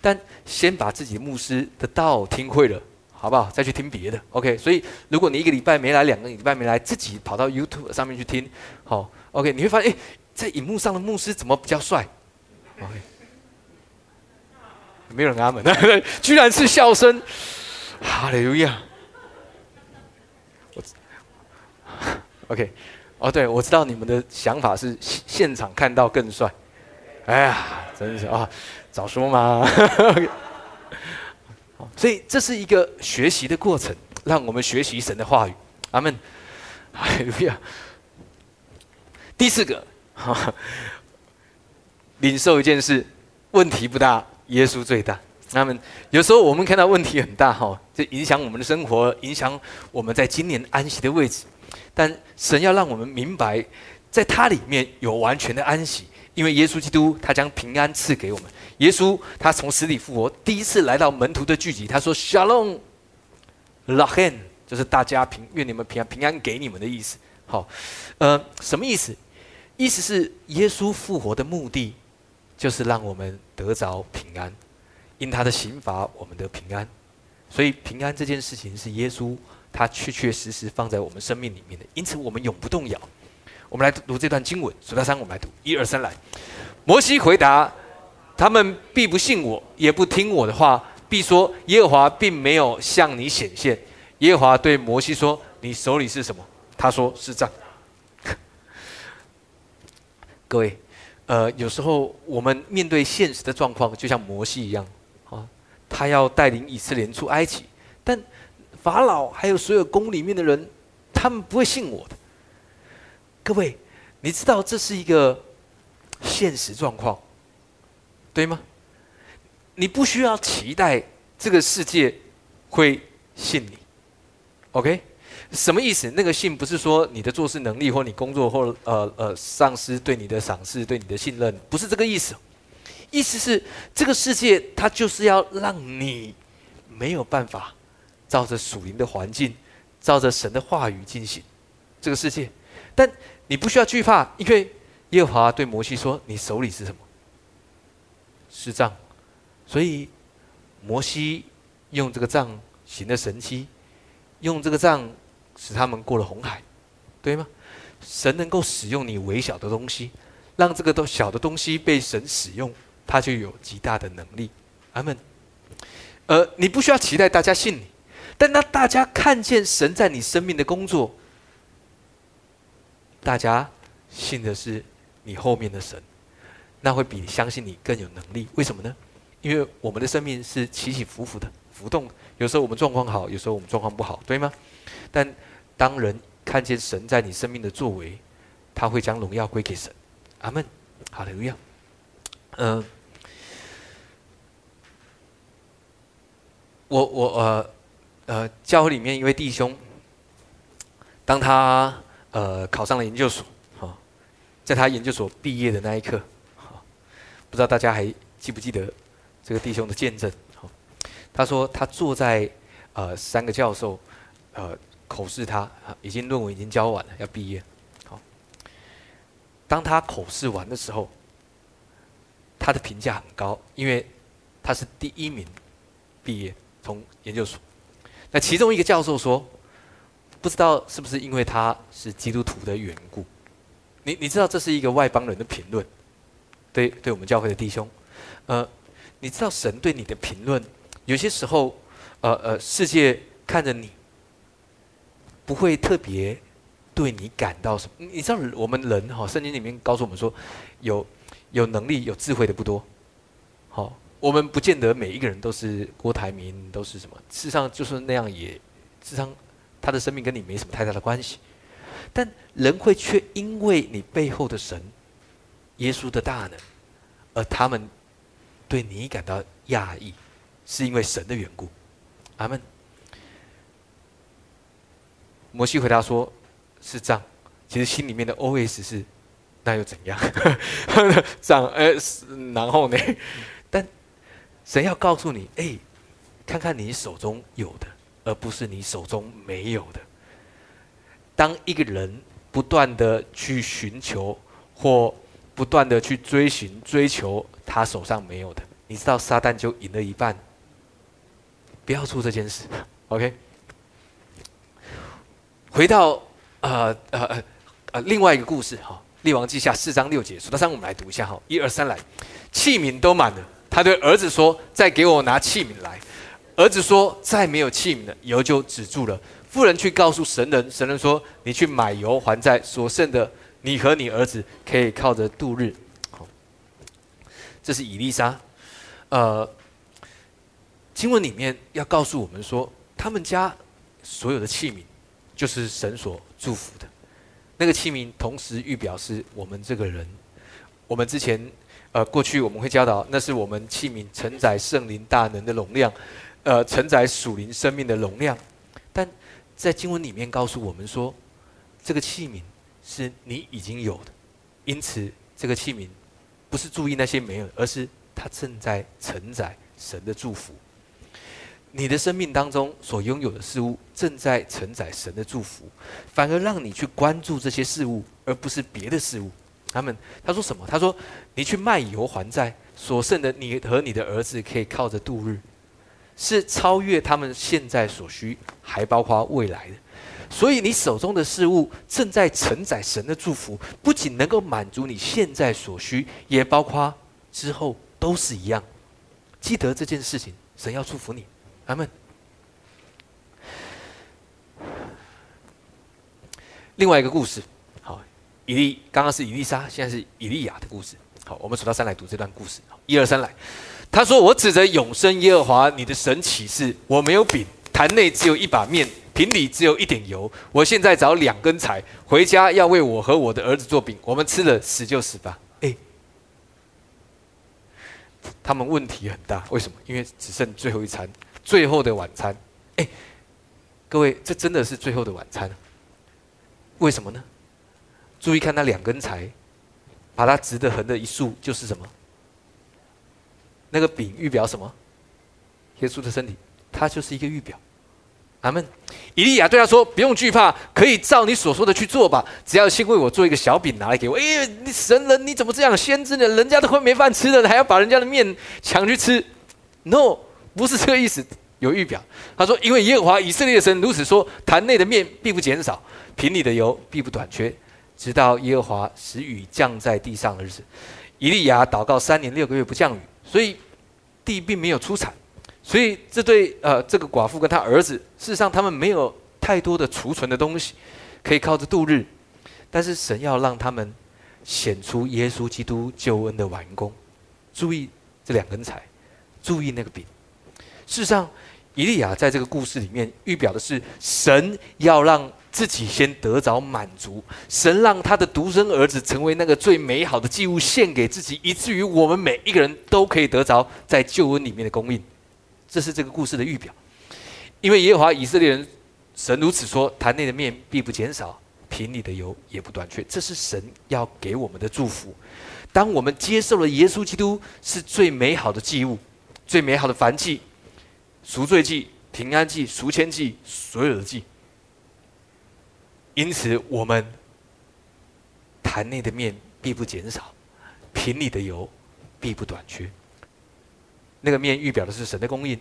但先把自己牧师的道听会了。好不好？再去听别的，OK。所以，如果你一个礼拜没来，两个礼拜没来，自己跑到 YouTube 上面去听，好，OK。你会发现，哎，在荧幕上的牧师怎么比较帅？OK，没有人阿门，居然是笑声，哈利路亚。OK，哦，对，我知道你们的想法是现场看到更帅。哎呀，真是啊，早说嘛。所以这是一个学习的过程，让我们学习神的话语。阿门，哎呀。第四个，领受一件事，问题不大，耶稣最大。那么。有时候我们看到问题很大，哈，这影响我们的生活，影响我们在今年安息的位置。但神要让我们明白，在它里面有完全的安息。因为耶稣基督，他将平安赐给我们。耶稣他从死里复活，第一次来到门徒的聚集，他说：“Shalom, l a h e n 就是大家平，愿你们平安，平安给你们的意思。”好，呃，什么意思？意思是耶稣复活的目的，就是让我们得着平安，因他的刑罚，我们得平安。所以平安这件事情是耶稣他确确实实放在我们生命里面的，因此我们永不动摇。我们来读这段经文，数到三，我们来读，一二三，来。摩西回答：“他们必不信我，也不听我的话，必说耶和华并没有向你显现。”耶和华对摩西说：“你手里是什么？”他说：“是杖。”各位，呃，有时候我们面对现实的状况，就像摩西一样，他要带领以色列出埃及，但法老还有所有宫里面的人，他们不会信我的。各位，你知道这是一个现实状况，对吗？你不需要期待这个世界会信你，OK？什么意思？那个信不是说你的做事能力，或你工作，或呃呃上司对你的赏识、对你的信任，不是这个意思。意思是这个世界它就是要让你没有办法照着属灵的环境，照着神的话语进行这个世界。但你不需要惧怕，因为耶和华对摩西说：“你手里是什么？是杖。”所以，摩西用这个杖行了神迹，用这个杖使他们过了红海，对吗？神能够使用你微小的东西，让这个都小的东西被神使用，他就有极大的能力。阿门。呃，你不需要期待大家信你，但当大家看见神在你生命的工作，大家信的是你后面的神，那会比相信你更有能力。为什么呢？因为我们的生命是起起伏伏的，浮动。有时候我们状况好，有时候我们状况不好，对吗？但当人看见神在你生命的作为，他会将荣耀归给神。阿门。好的，荣耀。嗯，我我呃呃，教会里面一位弟兄，当他呃考上了研究所，哈，在他研究所毕业的那一刻，哈，不知道大家还记不记得？这个弟兄的见证，好，他说他坐在呃三个教授呃口试他，已经论文已经交完了，要毕业，好，当他口试完的时候，他的评价很高，因为他是第一名毕业从研究所。那其中一个教授说，不知道是不是因为他是基督徒的缘故，你你知道这是一个外邦人的评论，对对我们教会的弟兄，呃。你知道神对你的评论，有些时候，呃呃，世界看着你，不会特别对你感到什么。你知道我们人哈，圣经里面告诉我们说，有有能力、有智慧的不多。好，我们不见得每一个人都是郭台铭，都是什么。事实上，就是那样也，事实上，他的生命跟你没什么太大的关系。但人会却因为你背后的神，耶稣的大能，而他们。对你感到讶异，是因为神的缘故。阿门。摩西回答说：“是这样。”其实心里面的 OS 是：“那又怎样？” 这样，呃，然后呢？神要告诉你：“哎，看看你手中有的，而不是你手中没有的。”当一个人不断的去寻求或不断的去追寻、追求。他手上没有的，你知道撒旦就赢了一半。不要做这件事，OK？回到呃呃呃另外一个故事哈，《列王记下》四章六节，数到三我们来读一下哈，一二三来，器皿都满了。他对儿子说：“再给我拿器皿来。”儿子说：“再没有器皿了，油就止住了。”妇人去告诉神人，神人说：“你去买油还债，所剩的你和你儿子可以靠着度日。”好这是以丽莎，呃，经文里面要告诉我们说，他们家所有的器皿就是神所祝福的。那个器皿同时预表是我们这个人。我们之前呃过去我们会教导，那是我们器皿承载圣灵大能的容量，呃，承载属灵生命的容量。但在经文里面告诉我们说，这个器皿是你已经有的，因此这个器皿。不是注意那些没有，而是它正在承载神的祝福。你的生命当中所拥有的事物，正在承载神的祝福，反而让你去关注这些事物，而不是别的事物。他们他说什么？他说：“你去卖油还债，所剩的你和你的儿子可以靠着度日，是超越他们现在所需，还包括未来的。”所以，你手中的事物正在承载神的祝福，不仅能够满足你现在所需，也包括之后都是一样。记得这件事情，神要祝福你，阿门。另外一个故事，以利刚刚是以丽莎，现在是以利亚的故事。好，我们数到三来读这段故事。一二三来，他说：“我指着永生耶和华你的神起誓，我没有饼。”坛内只有一把面，瓶里只有一点油。我现在找两根柴，回家要为我和我的儿子做饼，我们吃了死就死吧。哎，他们问题很大，为什么？因为只剩最后一餐，最后的晚餐。哎，各位，这真的是最后的晚餐。为什么呢？注意看那两根柴，把它直的横的一竖，就是什么？那个饼预表什么？耶稣的身体，它就是一个预表。阿门。以利亚对他说：“不用惧怕，可以照你所说的去做吧。只要先为我做一个小饼拿来给我。”哎，你神人你怎么这样？先知呢？人家都快没饭吃了，还要把人家的面抢去吃？No，不是这个意思。有预表，他说：“因为耶和华以色列神如此说：坛内的面必不减少，瓶里的油必不短缺，直到耶和华使雨降在地上的日子。”以利亚祷告三年六个月不降雨。所以地并没有出产，所以这对呃这个寡妇跟他儿子，事实上他们没有太多的储存的东西，可以靠着度日。但是神要让他们显出耶稣基督救恩的完工。注意这两根柴，注意那个饼。事实上，以利亚在这个故事里面预表的是神要让。自己先得着满足，神让他的独生儿子成为那个最美好的祭物献给自己，以至于我们每一个人都可以得着在救恩里面的供应。这是这个故事的预表。因为耶和华以色列人神如此说：坛内的面必不减少，瓶里的油也不短缺。这是神要给我们的祝福。当我们接受了耶稣基督是最美好的祭物，最美好的燔祭、赎罪祭、平安祭、赎愆祭，所有的祭。因此，我们坛内的面必不减少，瓶里的油必不短缺。那个面预表的是神的供应，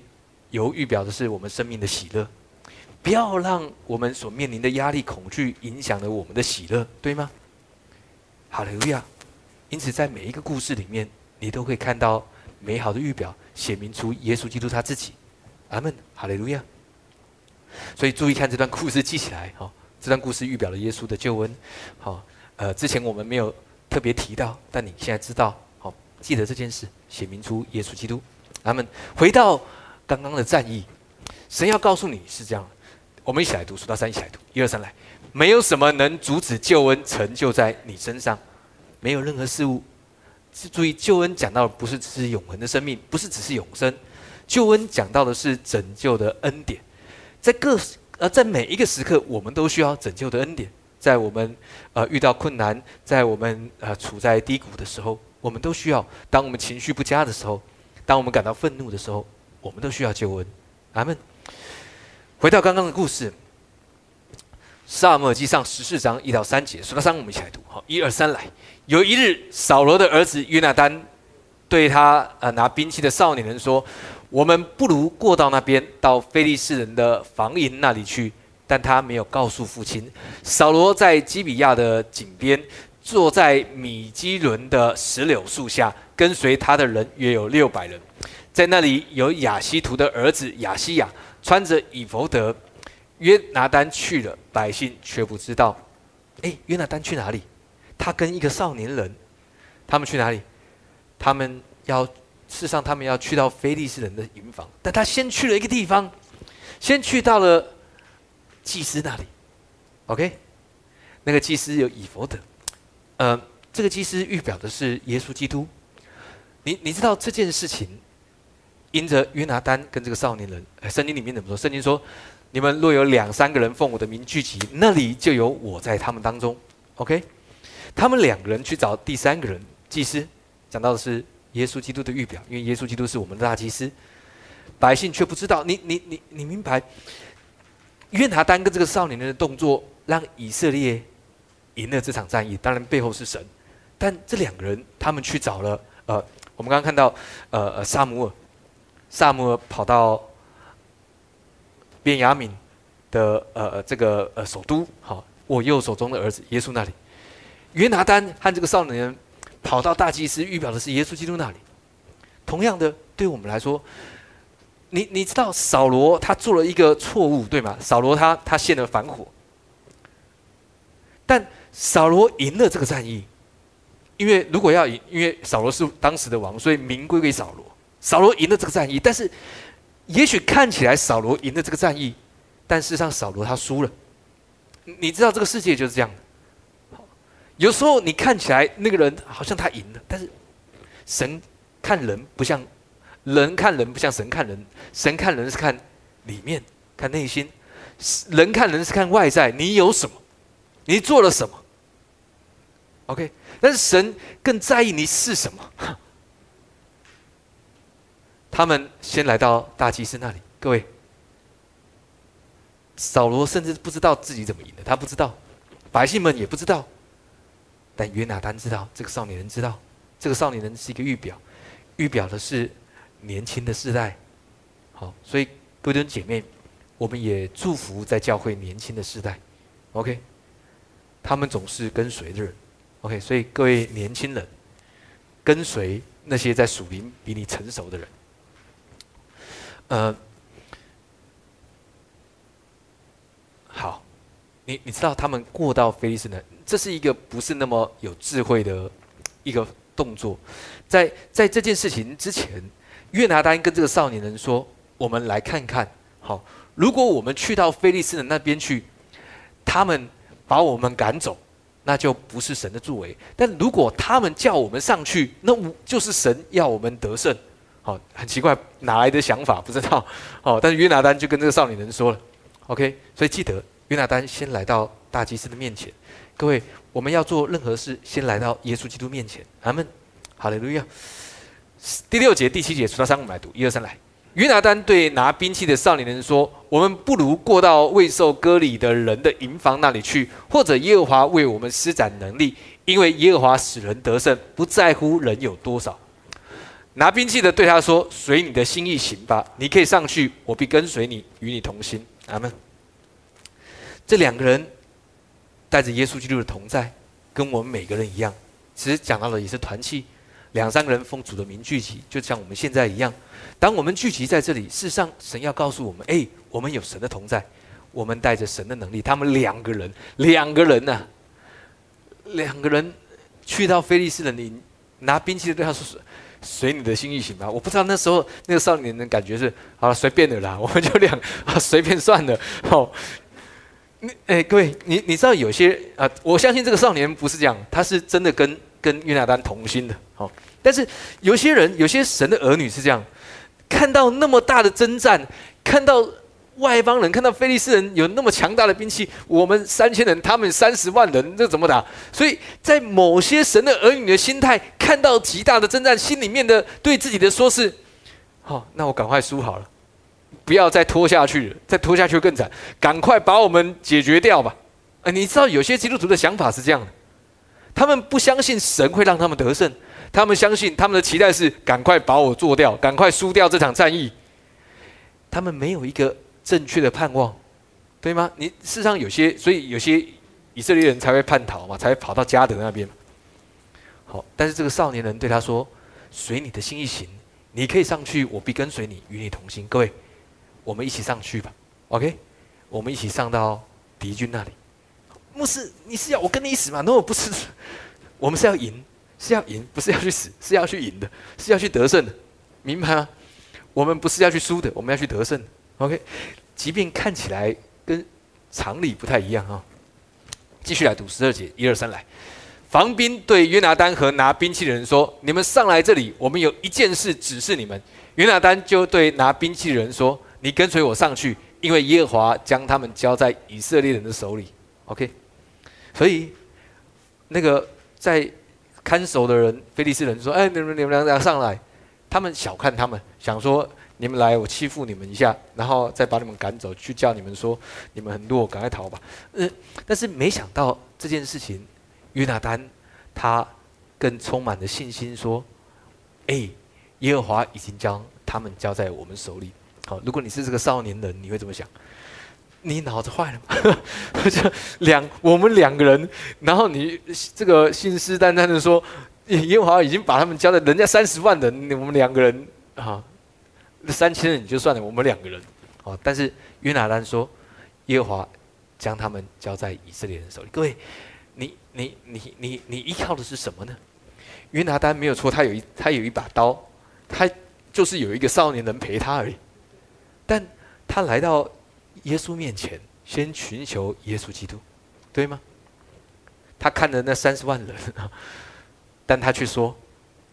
油预表的是我们生命的喜乐。不要让我们所面临的压力、恐惧影响了我们的喜乐，对吗？哈利路亚！因此，在每一个故事里面，你都会看到美好的预表，显明出耶稣基督他自己。阿门！哈利路亚！所以，注意看这段故事，记起来哈。这段故事预表了耶稣的救恩，好，呃，之前我们没有特别提到，但你现在知道，好，记得这件事，写明出耶稣基督。他们回到刚刚的战役，神要告诉你是这样，我们一起来读，数到三，一起来读，一二三，来，没有什么能阻止救恩成就在你身上，没有任何事物。注意，救恩讲到的不是只是永恒的生命，不是只是永生，救恩讲到的是拯救的恩典，在各。而在每一个时刻，我们都需要拯救的恩典。在我们呃遇到困难，在我们呃处在低谷的时候，我们都需要；当我们情绪不佳的时候，当我们感到愤怒的时候，我们都需要救恩。阿门。回到刚刚的故事，《萨母耳记上》十四章一到三节，数到三，我们一起来读。好，一二三，来。有一日，扫罗的儿子约拿丹对他呃拿兵器的少年人说。我们不如过到那边，到菲利士人的防营那里去。但他没有告诉父亲。扫罗在基比亚的井边，坐在米基伦的石榴树下，跟随他的人约有六百人。在那里有亚西图的儿子亚西亚，穿着以弗德。约拿丹去了，百姓却不知道。哎，约拿丹去哪里？他跟一个少年人，他们去哪里？他们要。事实上，他们要去到菲利士人的营房，但他先去了一个地方，先去到了祭司那里。OK，那个祭司有以佛的，呃，这个祭司预表的是耶稣基督。你你知道这件事情，因着约拿丹跟这个少年人，圣经里面怎么说？圣经说：“你们若有两三个人奉我的名聚集，那里就有我在他们当中。”OK，他们两个人去找第三个人祭司，讲到的是。耶稣基督的预表，因为耶稣基督是我们的大祭司，百姓却不知道。你你你你明白？约拿单跟这个少年的动作，让以色列赢了这场战役。当然背后是神，但这两个人他们去找了呃，我们刚刚看到呃呃萨姆尔，萨姆跑到便雅敏的呃这个呃首都，好，我右手中的儿子耶稣那里，约拿单和这个少年。跑到大祭司预表的是耶稣基督那里。同样的，对我们来说，你你知道扫罗他做了一个错误，对吗？扫罗他他献了反火，但扫罗赢了这个战役，因为如果要赢，因为扫罗是当时的王，所以名归给扫罗。扫罗赢了这个战役，但是也许看起来扫罗赢了这个战役，但事实上扫罗他输了。你知道这个世界就是这样的。有时候你看起来那个人好像他赢了，但是神看人不像人看人不像神看人，神看人是看里面看内心，人看人是看外在，你有什么，你做了什么。OK，但是神更在意你是什么。他们先来到大祭司那里，各位，扫罗甚至不知道自己怎么赢的，他不知道，百姓们也不知道，但约拿丹知道，这个少年人知道，这个少年人是一个预表，预表的是年轻的世代。好，所以各位姐妹，我们也祝福在教会年轻的世代。OK，他们总是跟随的人。OK，所以各位年轻人，跟随那些在属灵比你成熟的人。呃，好，你你知道他们过到菲利斯呢？这是一个不是那么有智慧的一个动作。在在这件事情之前，约拿丹跟这个少年人说：“我们来看看，好，如果我们去到菲利斯人那边去，他们把我们赶走。”那就不是神的作为，但如果他们叫我们上去，那就是神要我们得胜。好，很奇怪，哪来的想法不知道。哦，但是约拿丹就跟这个少年人说了，OK。所以记得约拿丹先来到大祭司的面前。各位，我们要做任何事，先来到耶稣基督面前。阿门。好嘞，路亚。第六节、第七节，数到三，我们来读，一二三，来。约拿丹对拿兵器的少年人说：“我们不如过到未受割礼的人的营房那里去，或者耶和华为我们施展能力，因为耶和华使人得胜，不在乎人有多少。”拿兵器的对他说：“随你的心意行吧，你可以上去，我必跟随你，与你同心。”阿门。这两个人带着耶稣基督的同在，跟我们每个人一样，其实讲到的也是团契。两三个人奉主的名聚集，就像我们现在一样。当我们聚集在这里，事实上，神要告诉我们：哎，我们有神的同在，我们带着神的能力。他们两个人，两个人呐，两个人去到菲利斯人，你拿兵器对他说：“随你的心意行吧。”我不知道那时候那个少年的感觉是：好了，随便的啦，我们就两啊，随便算了。好，你哎，各位，你你知道有些啊，我相信这个少年不是这样，他是真的跟。跟约拿丹同心的，好，但是有些人，有些神的儿女是这样，看到那么大的征战，看到外邦人，看到菲利斯人有那么强大的兵器，我们三千人，他们三十万人，这怎么打？所以在某些神的儿女的心态，看到极大的征战，心里面的对自己的说是：好，那我赶快输好了，不要再拖下去了，再拖下去更惨，赶快把我们解决掉吧。哎，你知道有些基督徒的想法是这样的。他们不相信神会让他们得胜，他们相信他们的期待是赶快把我做掉，赶快输掉这场战役。他们没有一个正确的盼望，对吗？你事实上有些，所以有些以色列人才会叛逃嘛，才会跑到加德那边。好，但是这个少年人对他说：“随你的心意行，你可以上去，我必跟随你，与你同行。”各位，我们一起上去吧。OK，我们一起上到敌军那里。牧师，你是要我跟你死吗？no，不是，我们是要赢，是要赢，不是要去死，是要去赢的，是要去得胜的，明白吗？我们不是要去输的，我们要去得胜。OK，即便看起来跟常理不太一样啊。继续来读十二节，一二三来。防兵对约拿丹和拿兵器的人说：“你们上来这里，我们有一件事指示你们。”约拿丹就对拿兵器的人说：“你跟随我上去，因为耶和华将他们交在以色列人的手里。”OK。所以，那个在看守的人，菲利斯人说：“哎，你们你们俩上来。”他们小看他们，想说：“你们来，我欺负你们一下，然后再把你们赶走，去叫你们说你们很弱，赶快逃吧。”嗯，但是没想到这件事情，约拿丹他更充满了信心说：“哎，耶和华已经将他们交在我们手里。好，如果你是这个少年人，你会怎么想？”你脑子坏了吗？就两我们两个人，然后你这个信誓旦旦的说，耶和华已经把他们交在人家三十万人，我们两个人啊，三千人你就算了，我们两个人啊。但是约拿丹说，耶和华将他们交在以色列人手里。各位，你你你你你依靠的是什么呢？约拿丹没有错，他有一他有一把刀，他就是有一个少年人陪他而已。但他来到耶稣面前，先寻求耶稣基督，对吗？他看着那三十万人，但他却说：“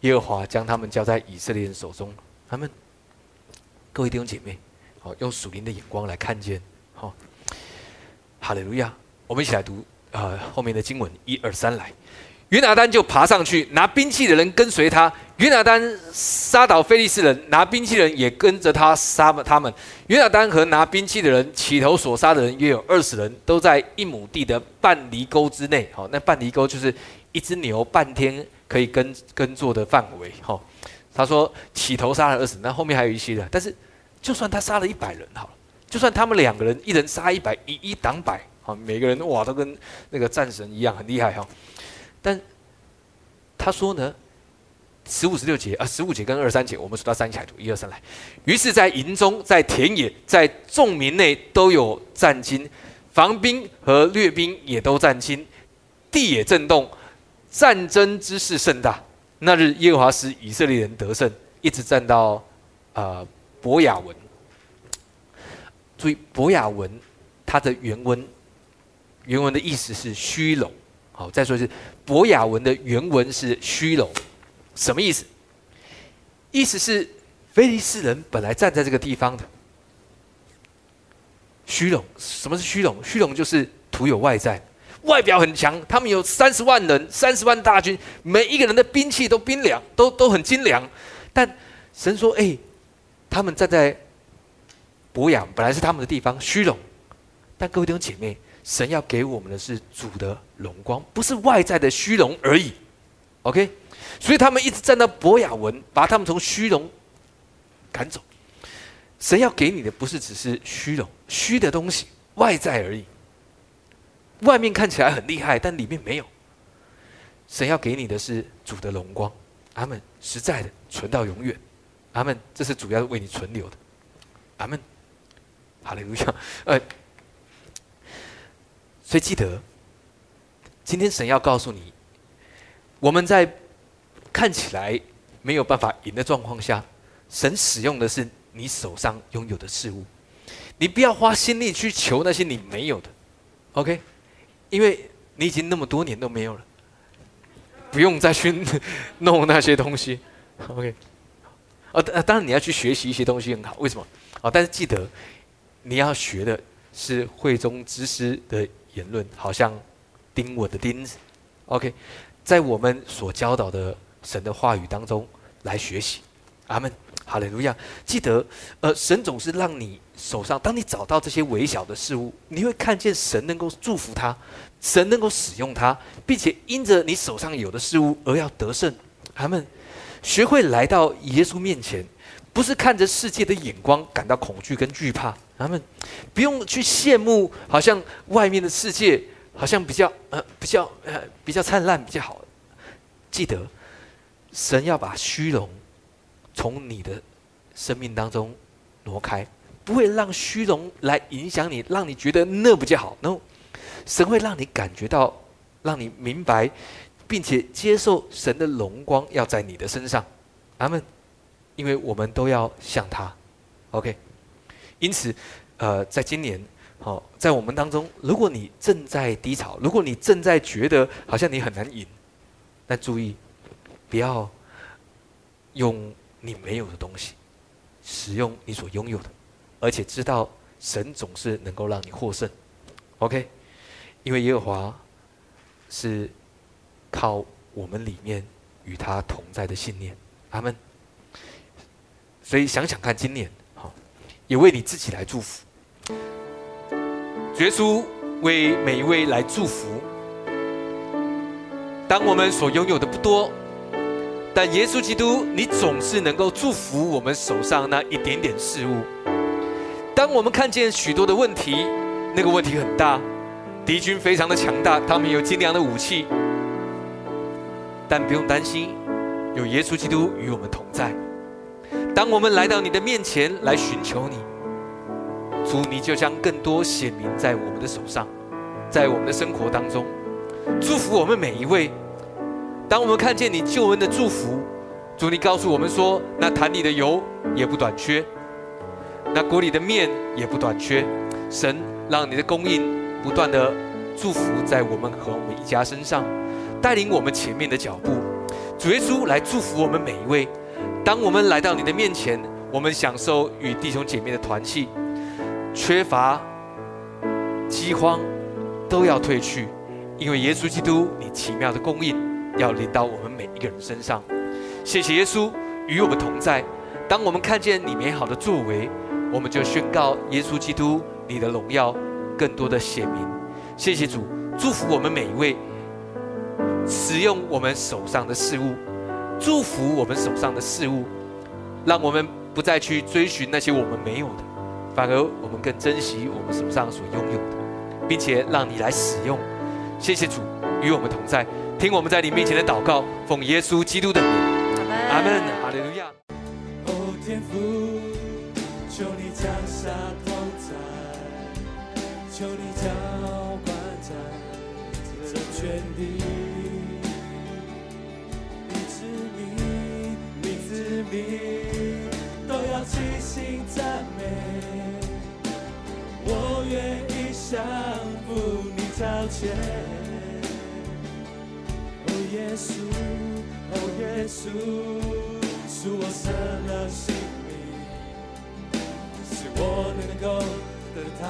耶和华将他们交在以色列人手中。”他们，各位弟兄姐妹，好，用属灵的眼光来看见，好，哈利路亚！我们一起来读啊后面的经文，一二三来。约拿丹就爬上去，拿兵器的人跟随他。约拿丹杀倒菲利士人，拿兵器人也跟着他杀了他们。约拿丹和拿兵器的人起头所杀的人约有二十人，都在一亩地的半犁沟之内。好，那半犁沟就是一只牛半天可以耕耕作的范围。好，他说起头杀了二十，那后面还有一些人。但是就算他杀了一百人好了，就算他们两个人一人杀一百，以一挡百，好，每个人哇都跟那个战神一样，很厉害哈。但他说呢，十五十六节啊，十五节跟二三节，我们数到三起来读，一二三来。于是，在营中，在田野，在众民内都有战惊，防兵和掠兵也都战惊，地也震动，战争之势甚大。那日，耶和华使以色列人得胜，一直战到啊博雅文。注意博雅文，它的原文，原文的意思是虚荣。好，再说一次，博雅文的原文是虚荣，什么意思？意思是菲利斯人本来站在这个地方的虚荣。什么是虚荣？虚荣就是徒有外在，外表很强。他们有三十万人，三十万大军，每一个人的兵器都冰凉，都都很精良。但神说：“哎，他们站在博雅，本来是他们的地方，虚荣。”但各位弟兄姐妹。神要给我们的是主的荣光，不是外在的虚荣而已。OK，所以他们一直站到博雅文，把他们从虚荣赶走。神要给你的不是只是虚荣、虚的东西、外在而已。外面看起来很厉害，但里面没有。神要给你的是主的荣光，阿门。实在的，存到永远，阿门。这是主要为你存留的，阿门。哈利路亚，呃。所以记得，今天神要告诉你，我们在看起来没有办法赢的状况下，神使用的是你手上拥有的事物。你不要花心力去求那些你没有的，OK？因为你已经那么多年都没有了，不用再去弄那些东西，OK？呃，当然你要去学习一些东西很好，为什么？哦，但是记得你要学的是会中之师的。言论好像钉我的钉子，OK，在我们所教导的神的话语当中来学习，阿门，哈利路亚。记得，呃，神总是让你手上，当你找到这些微小的事物，你会看见神能够祝福他，神能够使用它，并且因着你手上有的事物而要得胜，阿门。学会来到耶稣面前，不是看着世界的眼光感到恐惧跟惧怕。阿门不用去羡慕，好像外面的世界好像比较呃比较呃比较灿烂比较好。记得，神要把虚荣从你的生命当中挪开，不会让虚荣来影响你，让你觉得那不叫好。然后，神会让你感觉到，让你明白，并且接受神的荣光要在你的身上。阿门。因为我们都要像他。OK。因此，呃，在今年，好，在我们当中，如果你正在低潮，如果你正在觉得好像你很难赢，那注意，不要用你没有的东西，使用你所拥有的，而且知道神总是能够让你获胜。OK，因为耶和华是靠我们里面与他同在的信念，阿门。所以想想看，今年好。也为你自己来祝福，耶稣为每一位来祝福。当我们所拥有的不多，但耶稣基督，你总是能够祝福我们手上那一点点事物。当我们看见许多的问题，那个问题很大，敌军非常的强大，他们有精良的武器，但不用担心，有耶稣基督与我们同在。当我们来到你的面前来寻求你，主，你就将更多显明在我们的手上，在我们的生活当中，祝福我们每一位。当我们看见你救恩的祝福，主，你告诉我们说，那坛里的油也不短缺。那锅里的面也不短缺。神让你的供应不断的祝福在我们和我们一家身上，带领我们前面的脚步。主耶稣来祝福我们每一位。当我们来到你的面前，我们享受与弟兄姐妹的团契，缺乏、饥荒都要退去，因为耶稣基督你奇妙的供应要临到我们每一个人身上。谢谢耶稣与我们同在。当我们看见你美好的作为，我们就宣告耶稣基督你的荣耀更多的显明。谢谢主，祝福我们每一位，使用我们手上的事物，祝福我们手上的事物，让我们不再去追寻那些我们没有的，反而我们更珍惜我们手上所拥有的，并且让你来使用。谢谢主与我们同在，听我们在你面前的祷告，奉耶稣基督的名，阿门，哈利路亚。天父，求你降下同在，求你浇灌在这全地。你你都要齐心赞美。我愿意降服你朝前。耶稣，哦，耶稣。是我舍了性命，是我能够得他。